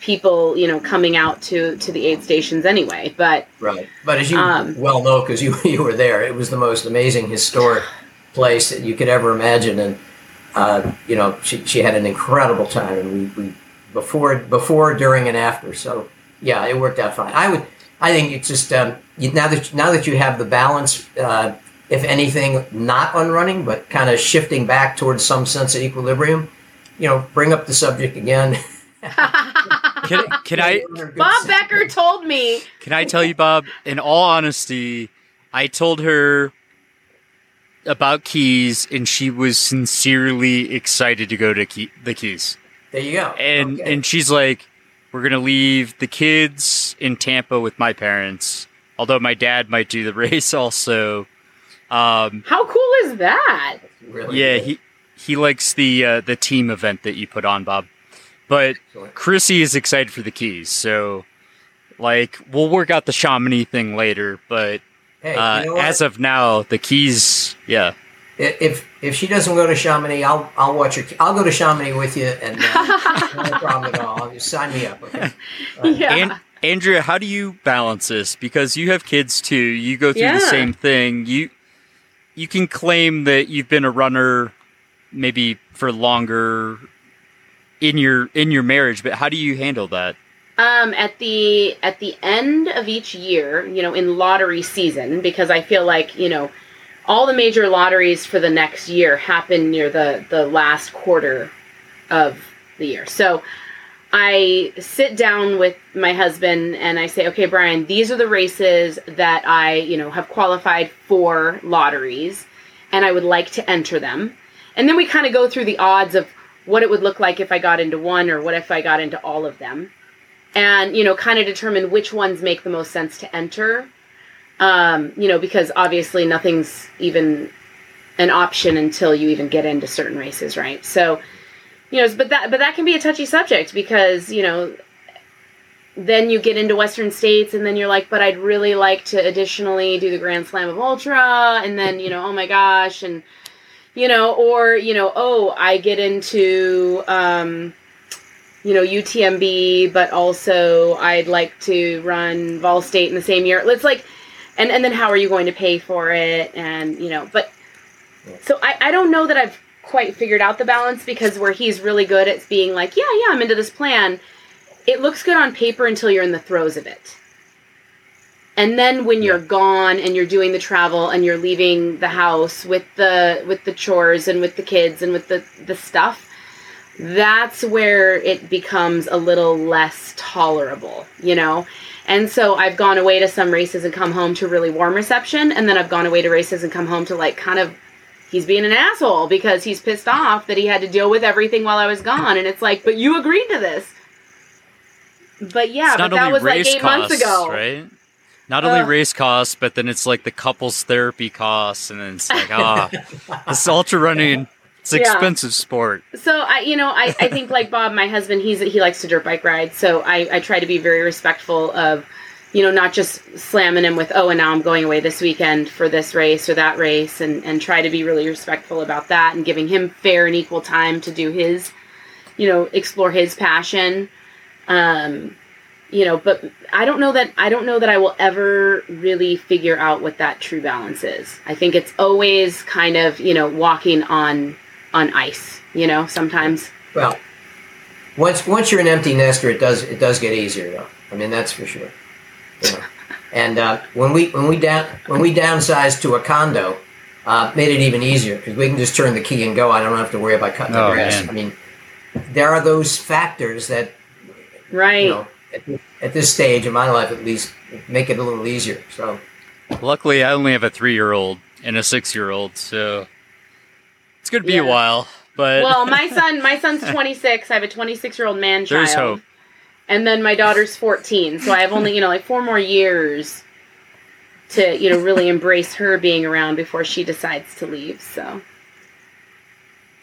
people, you know, coming out to to the aid stations anyway. But Right. But as you Um, well know, because you <laughs> you were there, it was the most amazing historic place that you could ever imagine, and uh, you know she, she had an incredible time, and we, we before before during and after. So yeah, it worked out fine. I would I think it's just um, you, now that now that you have the balance. Uh, if anything, not on running, but kind of shifting back towards some sense of equilibrium, you know, bring up the subject again. <laughs> Can, can I Bob Becker told me can I tell you, Bob? In all honesty, I told her about keys, and she was sincerely excited to go to key, the keys. There you go. And and she's like, "We're gonna leave the kids in Tampa with my parents. Although my dad might do the <laughs> race also." Um, How cool is that? yeah, he he likes the uh, the team event that you put on, Bob. But Chrissy is excited for the keys, so like we'll work out the Chamonix thing later. But Hey, uh, you know as of now, the keys, yeah. If if she doesn't go to Chamonix, I'll I'll watch her. I'll go to Chamonix with you, and uh, <laughs> no problem at all. Just sign me up, okay? <laughs> Yeah. And Andrea, how do you balance this? Because you have kids too. You go through the same thing. You you can claim that you've been a runner maybe for longer in your in your marriage, but how do you handle that? Um, at the at the end of each year, you know, in lottery season, because I feel like you know, all the major lotteries for the next year happen near the the last quarter of the year. So I sit down with my husband and I say, okay, Brian, these are the races that I, you know, have qualified for lotteries and I would like to enter them. And then we kind of go through the odds of what it would look like if I got into one or what if I got into all of them. And, you know, kind of determine which ones make the most sense to enter. Um, you know, because obviously nothing's even an option until you even get into certain races, right? So, you know, but that but that can be a touchy subject because, you know, then you get into western states and then you're like, but I'd really like to additionally do the Grand Slam of Ultra and then, you know, oh my gosh and you know, or, you know, oh, I get into um you know, UTMB, but also I'd like to run Vol State in the same year. It's like, and, and then how are you going to pay for it? And, you know, but so I, I don't know that I've quite figured out the balance because where he's really good at being like, yeah, yeah, I'm into this plan. It looks good on paper until you're in the throes of it. And then when you're gone and you're doing the travel and you're leaving the house with the with the chores and with the kids and with the the stuff, that's where it becomes a little less tolerable, you know? And so I've gone away to some races and come home to really warm reception, and then I've gone away to races and come home to like kind of he's being an asshole because he's pissed off that he had to deal with everything while I was gone. And it's like, but you agreed to this. But yeah, but that was like eight costs, months ago. right? Not only Ugh. race costs, but then it's like the couples therapy costs, and then it's like, ah, <laughs> this ultra running, it's Yeah. expensive sport. So I, you know, I, I think like Bob, my husband, he's he likes to dirt bike ride. So I, I try to be very respectful of, you know, not just slamming him with, oh, and now I'm going away this weekend for this race or that race, and and try to be really respectful about that and giving him fair and equal time to do his, you know, explore his passion. Um, you know, but I don't know that I don't know that I will ever really figure out what that true balance is. I think it's always kind of, you know, walking on on ice, you know, sometimes. Well, once once you're an empty nester, it does it does get easier though. I mean, that's for sure. You know. And uh, when we when we down when we downsized to a condo, uh, made it even easier because we can just turn the key and go. I don't have to worry about cutting Oh, the grass. man. I mean, there are those factors that Right. you know at, at this stage in my life at least make it a little easier. So Luckily, I only have a three-year-old and a six-year-old, so it's gonna be a while. But well, my <laughs> son my son's 26. I have a 26-year-old man child. there's hope. And then my daughter's 14. So I have only, you know, like four more years to, you know, really embrace her being around before she decides to leave. So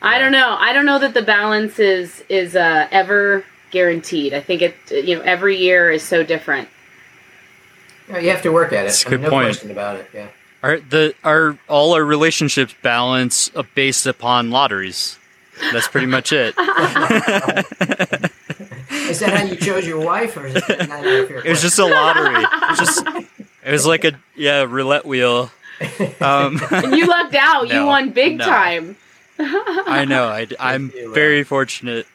I don't know. I don't know that the balance is is uh, ever guaranteed. I think it, you know, every year is so different. you, you have to work at it. That's a I mean, good no point. question about it. Yeah. Are the are all our relationships balance uh, based upon lotteries? That's pretty much it. <laughs> Is that how you chose your wife, or is it not your It was just a lottery. It was just it was like a yeah roulette wheel. Um, And you lucked out. you <laughs> won big no. time. <laughs> I know. I, am very fortunate.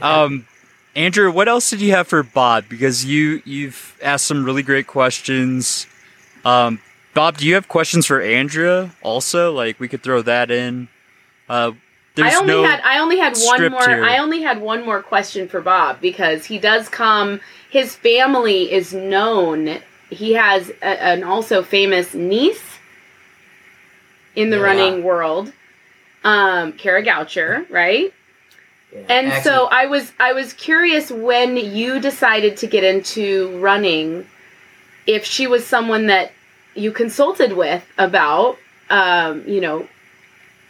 Um, Andrew, what else did you have for Bob? Because you you've asked some really great questions. Um, Bob, do you have questions for Andrea? Also, like we could throw that in. Uh, there's I only no had I only had one more here. I only had one more question for Bob because he does come his family is known he has a, an also famous niece in the Yeah. running world um Kara Goucher right and so I was I was curious when you decided to get into running if she was someone that you consulted with about um you know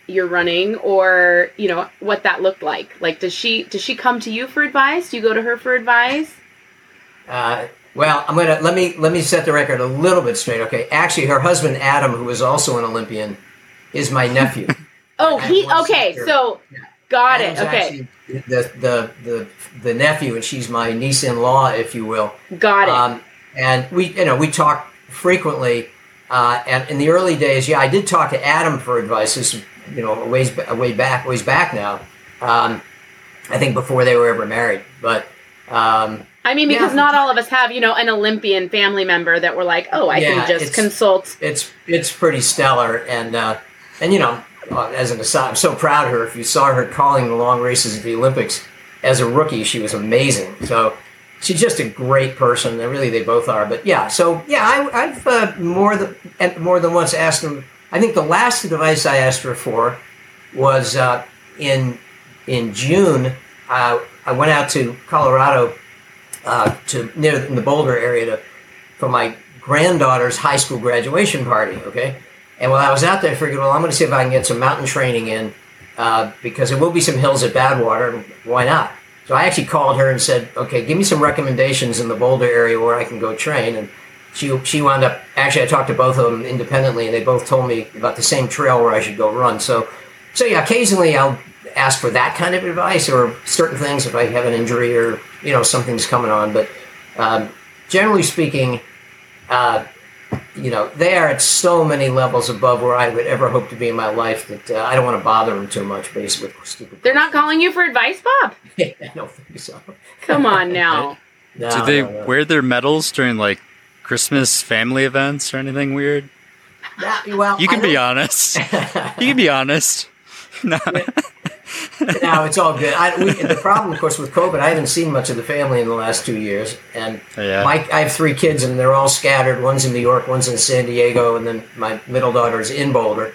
your running or you know what that looked like like does she does she come to you for advice do you go to her for advice Uh, well, I'm gonna let me let me set the record a little bit straight. Okay, actually, her husband Adam, who is also an Olympian, is my nephew. <laughs> oh he okay sister. so got Adam's it okay The, the the the nephew, and she's my niece-in-law, if you will. got it Um, and we, you know, we talk frequently. Uh, and in the early days, yeah, I did talk to Adam for advice. This, is, you know, a ways a way back, ways back now. Um, I think before they were ever married, but. Um, I mean because yeah. not all of us have you know an Olympian family member that we're like oh I Yeah, can just it's- consult it's it's pretty stellar and uh, and you know uh, as an aside I'm so proud of her if you saw her calling the long races at the Olympics as a rookie she was amazing so she's just a great person and really they both are but yeah so yeah I, I've uh, more than more than once asked them I think the last advice I asked her for was uh, in in June uh, I went out to Colorado uh, to near the Boulder area to for my granddaughter's high school graduation party. Okay, and while I was out there, I figured, well, I'm going to see if I can get some mountain training in uh, because there will be some hills at Badwater. Why not? So I actually called her and said, okay, give me some recommendations in the Boulder area where I can go train. And she she wound up actually I talked to both of them independently, and they both told me about the same trail where I should go run. So so yeah, occasionally I'll ask for that kind of advice or certain things if I have an injury or you know something's coming on. But um, generally speaking, uh, you know they are at so many levels above where I would ever hope to be in my life that uh, I don't want to bother them too much. Basically, with stupid. they're not calling you for advice Bob <laughs> I don't think so. come on <laughs> now No, Do they no, no. wear their medals during like Christmas family events or anything weird? That- well, You can be honest. <laughs> you can be honest. No. No, it's all good. I, we, the problem, of course, with COVID, I haven't seen much of the family in the last two years, and Yeah. my, I have three kids, and they're all scattered. One's in New York, one's in San Diego, and then my middle daughter's in Boulder.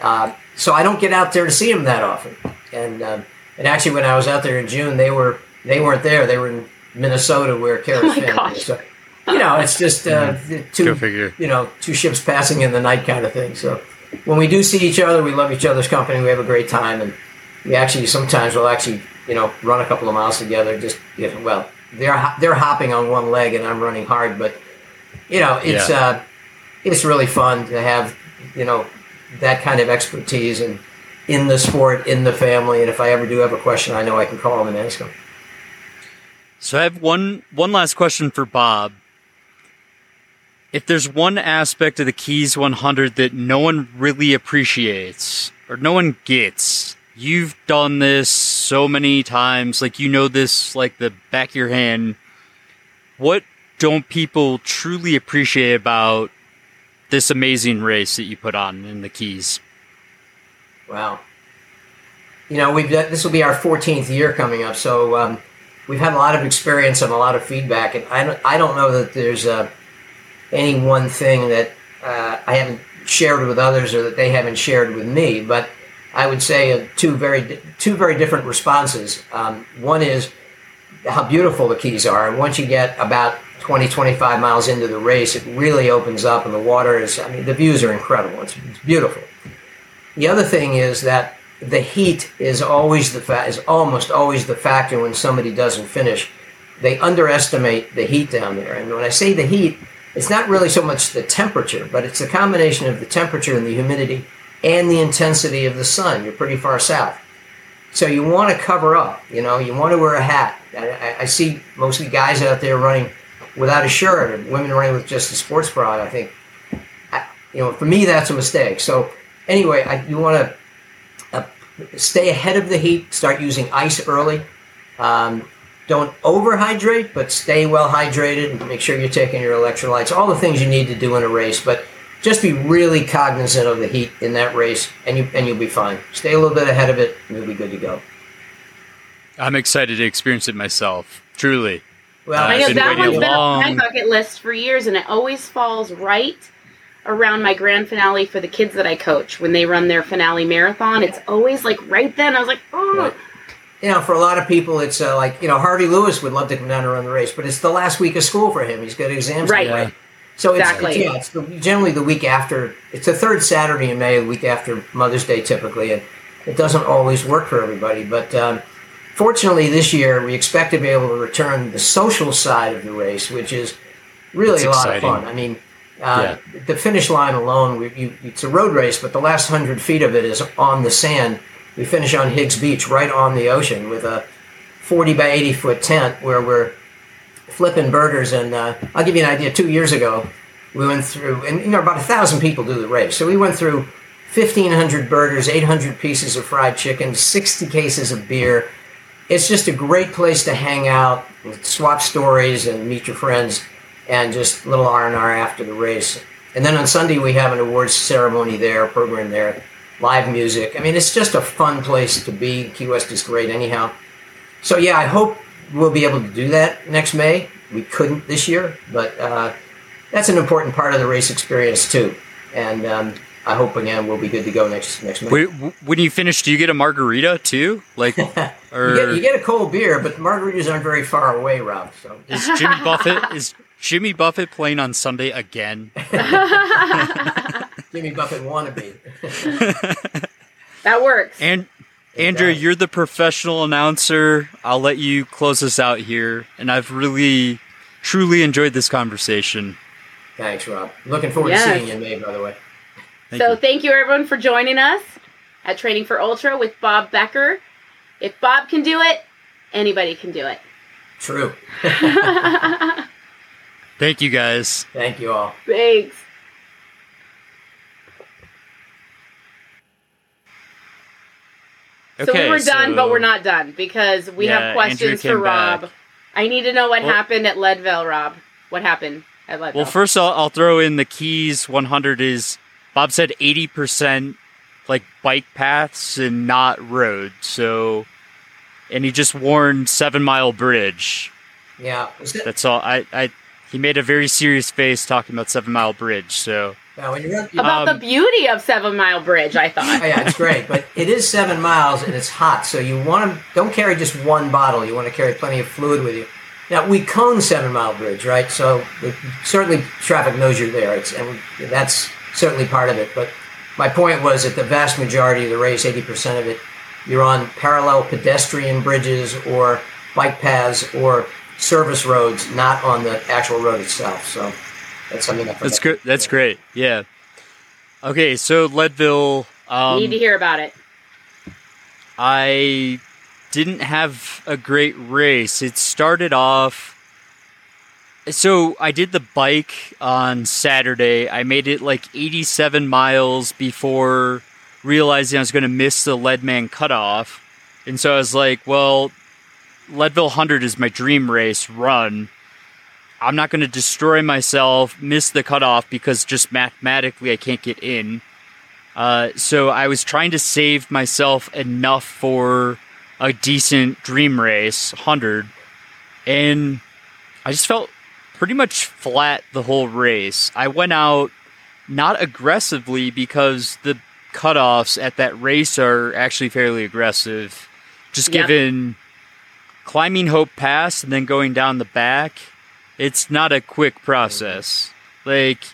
Uh, so I don't get out there to see them that often. And um, and actually, when I was out there in June, they were they weren't there. They were in Minnesota, where Kara's Oh my family gosh. is. So, you know, it's just uh, the two figure. you know two ships passing in the night kind of thing. So when we do see each other, we love each other's company. We have a great time, and we actually sometimes we'll actually you know run a couple of miles together. Just you know, well, they're they're hopping on one leg and I'm running hard, but you know it's Yeah. uh, it's really fun to have you know that kind of expertise and in the sport, in the family, and if I ever do have a question, I know I can call them and ask them. So I have one one last question for Bob. If there's one aspect of the Keys 100 that no one really appreciates or no one gets, you've done this so many times, like you know this like the back of your hand. What don't people truly appreciate about this amazing race that you put on in the Keys? Wow. You know, we've this will be our 14th year coming up, so um, we've had a lot of experience and a lot of feedback, and I don't, I don't know that there's uh, any one thing that uh, I haven't shared with others or that they haven't shared with me, but I would say uh, two very two very different responses. Um, one is how beautiful the keys are, and once you get about 20, 25 miles into the race, it really opens up, and the water is. I mean, the views are incredible. It's, it's beautiful. The other thing is that the heat is always the fa- is almost always the factor when somebody doesn't finish. They underestimate the heat down there, and when I say the heat, it's not really so much the temperature, but it's a combination of the temperature and the humidity and the intensity of the sun. You're pretty far south, so you want to cover up. You know, you want to wear a hat. I, I see mostly guys out there running without a shirt, and women running with just a sports bra. I think, I, you know, for me that's a mistake. So anyway, I, you want to stay ahead of the heat. Start using ice early. Um, don't overhydrate, but stay well hydrated. And make sure you're taking your electrolytes. All the things you need to do in a race, but just be really cognizant of the heat in that race, and you and you'll be fine. Stay a little bit ahead of it, and you'll be good to go. I'm excited to experience it myself. Truly. Well, uh, I know that one's been on my bucket list for years, and it always falls right around my grand finale for the kids that I coach when they run their finale marathon. It's always like right then. I was like, oh. Right. You know, for a lot of people, it's uh, like you know Harvey Lewis would love to come down and run the race, but it's the last week of school for him. He's got exams right. right. So it's, exactly. it's, yeah, it's the, generally the week after. It's the third Saturday in May, the week after Mother's Day, typically, and it doesn't always work for everybody. But um, fortunately, this year we expect to be able to return the social side of the race, which is really That's a lot exciting. of fun. I mean, uh, yeah. The finish line alone, we, you, it's a road race, but the last hundred feet of it is on the sand. We finish on Higgs Beach, right on the ocean, with a 40 by 80 foot tent where we're flipping burgers, And uh, I'll give you an idea. Two years ago, we went through, and you know, about a thousand people do the race. So we went through 1,500 burgers, 800 pieces of fried chicken, 60 cases of beer. It's just a great place to hang out, swap stories, and meet your friends and just little R&R after the race. And then on Sunday we have an awards ceremony there, program there, live music. I mean, it's just a fun place to be. Key West is great anyhow. So yeah, I hope we'll be able to do that next May. We couldn't this year, but uh, that's an important part of the race experience too. And um, I hope again we'll be good to go next next May. Wait, when you finish, do you get a margarita too? Like, or <laughs> you, get, you, get, a cold beer, but the margaritas aren't very far away, Rob. So <laughs> is Jimmy Buffett is Jimmy Buffett playing on Sunday again. <laughs> Jimmy Buffett wannabe. that works. And Andrea, you're the professional announcer. I'll let you close us out here. And I've really, truly enjoyed this conversation. Thanks, Rob. Looking forward yes. to seeing you in May, by the way. Thank so, you. thank you everyone for joining us at Training for Ultra with Bob Becker. If Bob can do it, anybody can do it. True. <laughs> Thank you guys. Thank you all. Thanks. Okay, so we were done, so, but we're not done because we yeah, have questions for Rob. Back. I need to know what well, happened at Leadville, Rob. What happened at Leadville? Well, first I'll, I'll throw in the keys 100 is Bob said 80% like bike paths and not roads. So, and he just warned Seven Mile Bridge. Yeah, that's all. I, I he made a very serious face talking about Seven Mile Bridge. So run, about um, the beauty of Seven Mile Bridge, I thought. Oh, yeah, it's great, but it is seven miles and it's hot, so you want to don't carry just one bottle. You want to carry plenty of fluid with you. Now we cone Seven Mile Bridge, right? So certainly traffic knows you're there. It's and that's certainly part of it. But my point was that the vast majority of the race, eighty percent of it, you're on parallel pedestrian bridges or bike paths or service roads, not on the actual road itself. So that's something that's good. That's great. Yeah. Okay, so Leadville. Um, Need to hear about it. I didn't have a great race. It started off. So I did the bike on Saturday. I made it like 87 miles before realizing I was going to miss the Leadman cutoff. And so I was like, well, Leadville 100 is my dream race run. I'm not going to destroy myself, miss the cutoff because just mathematically I can't get in. Uh, so I was trying to save myself enough for a decent dream race, 100. And I just felt pretty much flat the whole race. I went out not aggressively because the cutoffs at that race are actually fairly aggressive. Just Yeah. given climbing Hope Pass and then going down the back, it's not a quick process. Like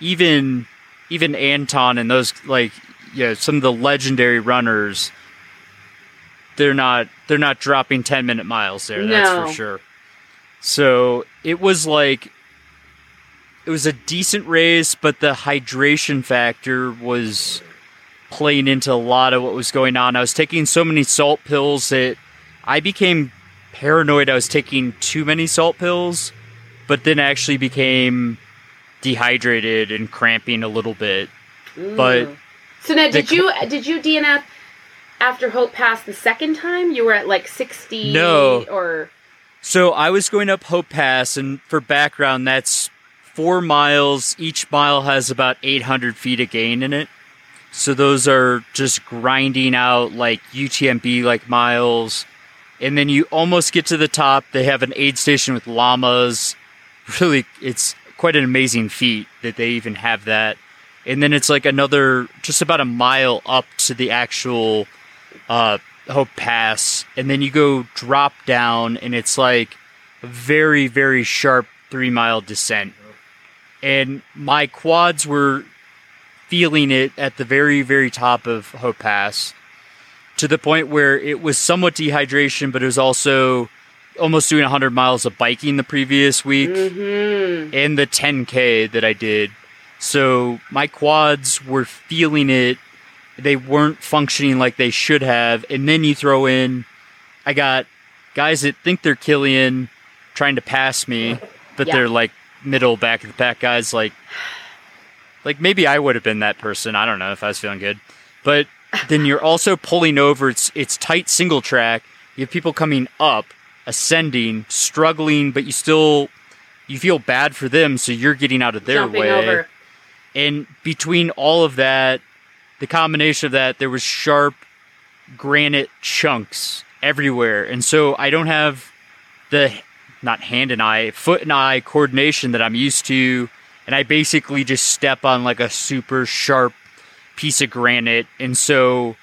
even even Anton and those like yeah, some of the legendary runners they're not they're not dropping 10 minute miles there, that's for sure. So, it was like it was a decent race, but the hydration factor was playing into a lot of what was going on. I was taking so many salt pills that I became paranoid I was taking too many salt pills, but then actually became dehydrated and cramping a little bit. But. So now, did cl- you uh, did you DNF after Hope Pass the second time? You were at like sixty. No. Or So I was going up Hope Pass, and for background, that's four miles. Each mile has about 800 feet of gain in it. So those are just grinding out like UTMB like miles. And then you almost get to the top. They have an aid station with llamas. Really, it's quite an amazing feat that they even have that. And then it's like another, just about a mile up to the actual uh, Hope Pass, and then you go drop down, and it's like a very, very sharp three mile descent. And my quads were feeling it at the very, very top of Hope Pass to the point where it was somewhat dehydration, but it was also almost doing 100 miles of biking the previous week Mm-hmm. and the 10K that I did. So my quads were feeling it. They weren't functioning like they should have. And then you throw in, I got guys that think they're Kilian trying to pass me, but Yeah. they're like middle back of the pack guys. Like, like maybe I would have been that person. I don't know if I was feeling good, but then you're also pulling over. It's it's tight single track. You have people coming up, ascending, struggling, but you still you feel bad for them, so you're getting out of their Jumping way. over. And between all of that, the combination of that, there was sharp granite chunks everywhere, and so I don't have the not hand and eye, foot and eye coordination that I'm used to, and I basically just step on like a super sharp piece of granite, and so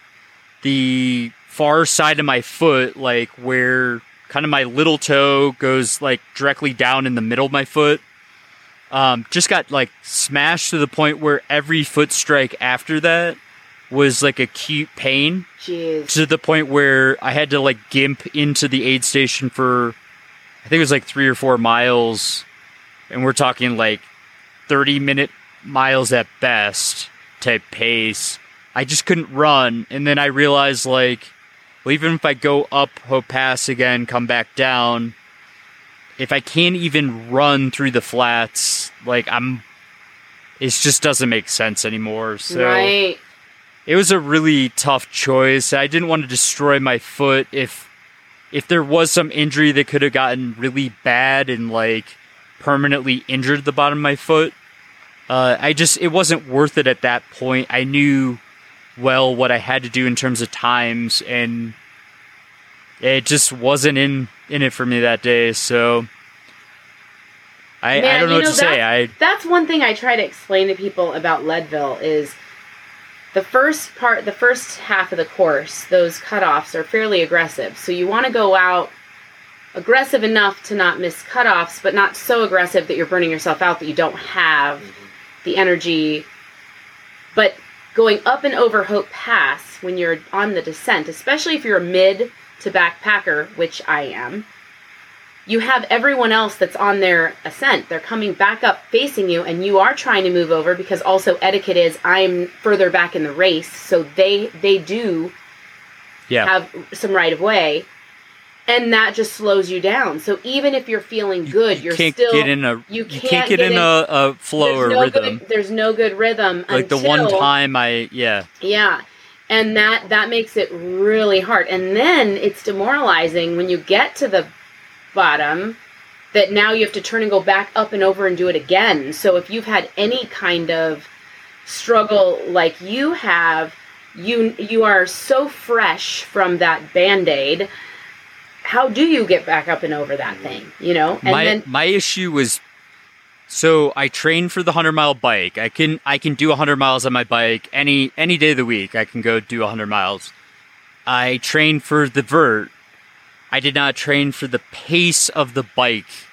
the far side of my foot, like where kind of my little toe goes like directly down in the middle of my foot, um, just got like smashed to the point where every foot strike after that was like acute pain Jeez. to the point where I had to like gimp into the aid station for I think it was like three or four miles, and we're talking like thirty minute miles at best type pace. I just couldn't run, and then I realized like, well, even if I go up Hope Pass again, come back down, if I can't even run through the flats, like I'm, it just doesn't make sense anymore. So right. it was a really tough choice. I didn't want to destroy my foot if if there was some injury that could have gotten really bad and like permanently injured the bottom of my foot. Uh, I just it wasn't worth it at that point. I knew well what I had to do in terms of times and it just wasn't in in it for me that day. So I, I don't know you what to say. I that's- That's one thing I try to explain to people about Leadville is the first part, the first half of the course, those cutoffs are fairly aggressive. So you want to go out aggressive enough to not miss cutoffs, but not so aggressive that you're burning yourself out that you don't have mm-hmm. the energy. But going up and over Hope Pass when you're on the descent, especially if you're a mid to backpacker, which I am, you have everyone else that's on their ascent. They're coming back up facing you, and you are trying to move over because also etiquette is I'm further back in the race, so they they do yeah. have some right of way. And that just slows you down. So even if you're feeling good, you're can't still get in a you you can't, can't get, in, a, a flow or no rhythm. Good, there's no good rhythm. like the one time I yeah. yeah. And that that makes it really hard. And then it's demoralizing when you get to the bottom that now you have to turn and go back up and over and do it again. So if you've had any kind of struggle like you have, you you are so fresh from that band-aid. How do you get back up and over that thing, you know? And my then my issue was so I train for the hundred mile bike. I can I can do hundred miles on my bike any any day of the week. I can go do hundred miles. I train for the vert. I did not train for the pace of the bike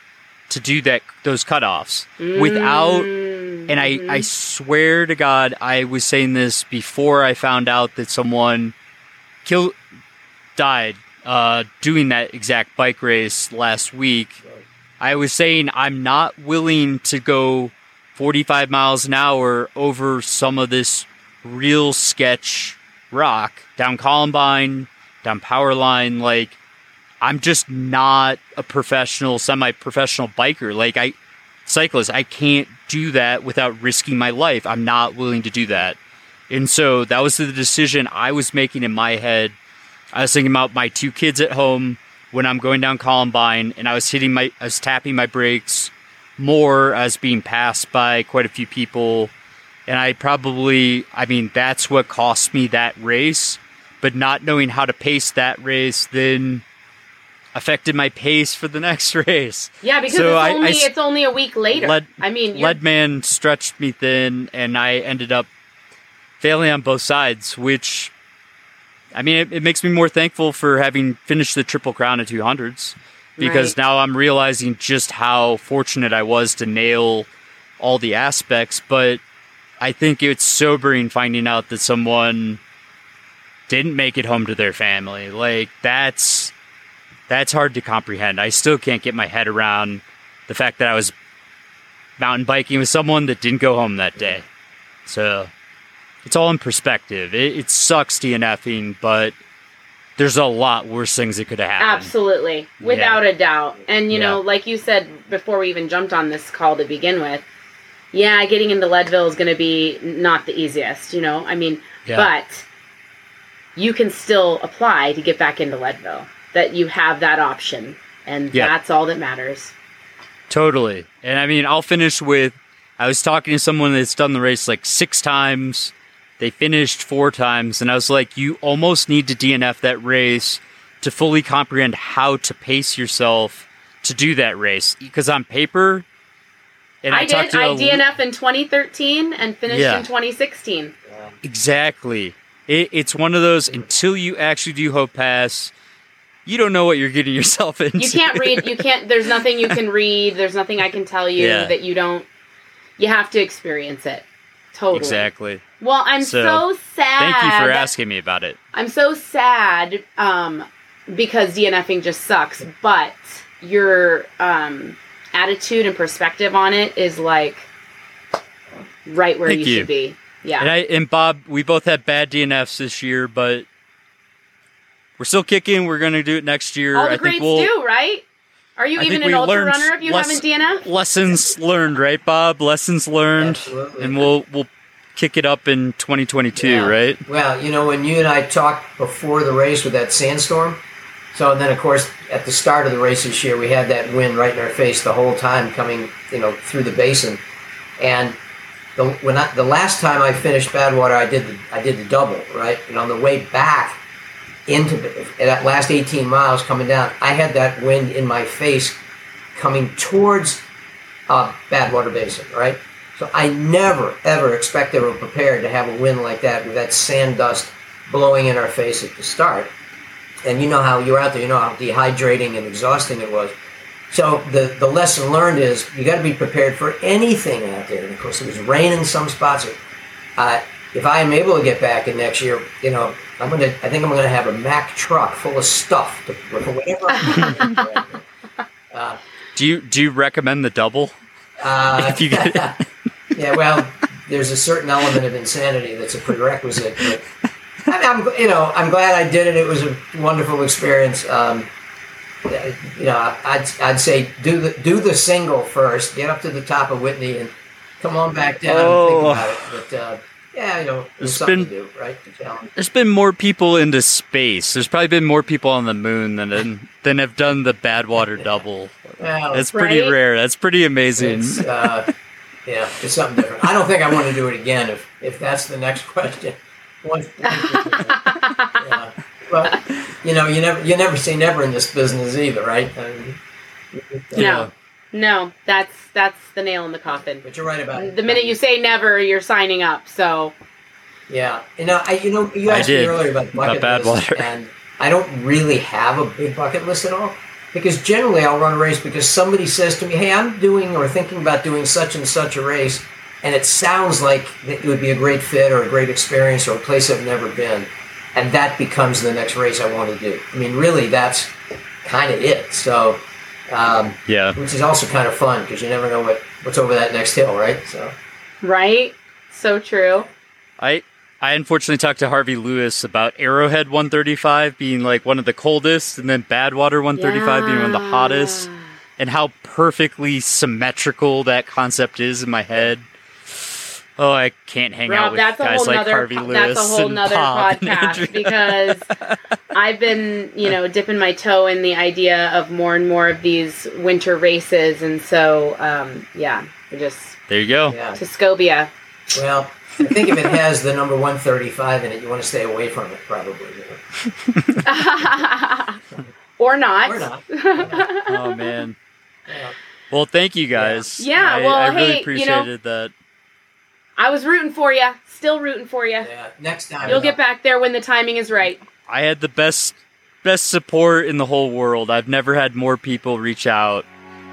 to do that those cutoffs without. And I I mm-hmm. swear to God, I was saying this before I found out that someone killed died uh, doing that exact bike race last week. I was saying I'm not willing to go 45 miles an hour over some of this real sketch rock down Columbine, down Powerline. Like, I'm just not a professional, semi professional biker. Like, I, cyclist, I can't do that without risking my life. I'm not willing to do that. And so that was the decision I was making in my head. I was thinking about my two kids at home when I'm going down Columbine, and I was hitting my, I was tapping my brakes more. I was being passed by quite a few people, and I probably, I mean, that's what cost me that race. But not knowing how to pace that race then affected my pace for the <laughs> next race. yeah, because So it's I- I only it's only a week later. Lead- I mean, Leadman stretched me thin, and I ended up failing on both sides, which, I mean, it, it makes me more thankful for having finished the Triple Crown at 200s because Right. now I'm realizing just how fortunate I was to nail all the aspects. But I think it's sobering finding out that someone didn't make it home to their family. Like, that's. That's hard to comprehend. I still can't get my head around the fact that I was mountain biking with someone that didn't go home that day. So it's all in perspective. It, it sucks DNFing, but there's a lot worse things that could have happened. Absolutely, without a doubt. And you know, like you said before we even jumped on this call to begin with, yeah, getting into Leadville is going to be not the easiest. You know, I mean, Yeah. but you can still apply to get back into Leadville. That you have that option, and Yeah. that's all that matters. Totally. And I mean, I'll finish with I was talking to someone that's done the race like six times. They finished four times, and I was like, you almost need to DNF that race to fully comprehend how to pace yourself to do that race. Because on paper, and I, I, did. I DNF in 2013 and finished Yeah. in 2016. Exactly. It, it's one of those until you actually do Hope Pass, you don't know what you're getting yourself into. You can't read. You can't. There's nothing you can read. There's nothing I can tell you Yeah. that you don't. You have to experience it. Totally. Exactly. Well, I'm so, sad. Thank you for asking me about it. I'm so sad um, because DNFing just sucks, but your um, attitude and perspective on it is like right where you, you. should be. Yeah. And, I, and Bob, we both had bad DNFs this year, but we're still kicking. We're going to do it next year. All the I greats think we'll, do, right? Are you I even an we ultra runner if you less- haven't DNF? Lessons learned, right, Bob? Lessons learned. And we'll we'll kick it up in 2022, Yeah. right? Well, you know, when you and I talked before the race with that sandstorm, so and then of course at the start of the race this year we had that wind right in our face the whole time coming, you know, through the basin, and the when I, the last time I finished Badwater, I did the, I did the double, right, and on the way back into that last 18 miles coming down, I had that wind in my face coming towards Badwater Basin, right? So I never, ever expected or prepared to have a wind like that with that sand dust blowing in our face at the start. And you know how you're out there, you know how dehydrating and exhausting it was. So the, the lesson learned is you got to be prepared for anything out there. And of course, it was raining in some spots. Uh, if I am able to get back in next year, you know, I'm gonna. I think I'm gonna have a Mack truck full of stuff to, whatever. <laughs> uh, Do you do you recommend the double? uh, <laughs> if you get <laughs> yeah, well, there's a certain element of insanity that's a prerequisite. But I mean, I'm, you know, I'm glad I did it. It was a wonderful experience. Um, you know, I'd, I'd say do the do the single first. Get up to the top of Whitney and come on back down Oh. and think about it. But uh, yeah, you know, there's There's something been- to do, right? To. There's been more people into space. There's probably been more people on the moon than than have done the Badwater <laughs> double. Well, That's pretty Right? rare. That's pretty amazing. It's, uh, yeah, it's something different. I don't think I want to do it again if if that's the next <laughs> question. Once, yeah. But you know, you never you never say never in this business either, right? I mean, No, no, that's that's the nail in the coffin. But you're right about it. The minute you say never, you're signing up. So Yeah, you know, I you know you asked me earlier about bucket About lists, Badwater. and I don't really have a big bucket list at all because generally I'll run a race because somebody says to me, "Hey, I'm doing or thinking about doing such and such a race," and it sounds like it would be a great fit or a great experience or a place I've never been, and that becomes the next race I want to do. I mean, really, that's kind of it. So. Um, Yeah. which is also kind of fun because you never know what, what's over that next hill, right? So right, so true. I I unfortunately talked to Harvey Lewis about Arrowhead 135 being like one of the coldest, and then Badwater 135 being one of the hottest, and how perfectly symmetrical that concept is in my head. Oh, I can't hang out with that's a guys whole like nother Harvey po- Lewis. that's a whole and nother Bob podcast because <laughs> I've been, you know, dipping my toe in the idea of more and more of these winter races, and so um, yeah, we just There you go. yeah. to Scobia. Well, I think if it has the number 135 in it, you want to stay away from it, probably. you <laughs> know. or not. Or not. Oh man. Well, thank you guys. Yeah, I, well, I really hey, you know- appreciated that. I was rooting for you. Still rooting for you. Yeah, next time. You'll get back there when the timing is right. I had the best best support in the whole world. I've never had more people reach out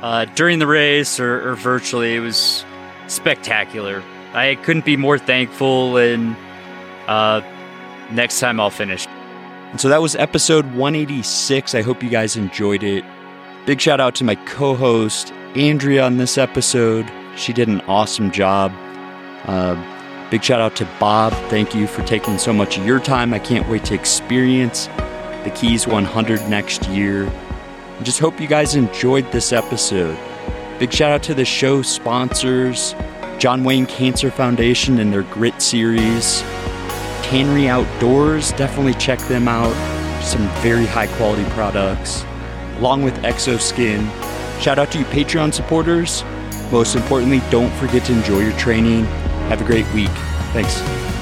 uh, during the race or, or virtually. It was spectacular. I couldn't be more thankful, and uh, next time I'll finish. And so that was episode 186. I hope you guys enjoyed it. Big shout out to my co host, Andrea, on this episode. She did an awesome job. Uh, big shout out to Bob. Thank you for taking so much of your time. I can't wait to experience the Keys 100 next year. And just hope you guys enjoyed this episode. Big shout out to the show sponsors John Wayne Cancer Foundation and their Grit series. Tannery Outdoors, definitely check them out. Some very high quality products, along with XOSKIN. Shout out to you Patreon supporters. Most importantly, don't forget to enjoy your training. Have a great week. Thanks.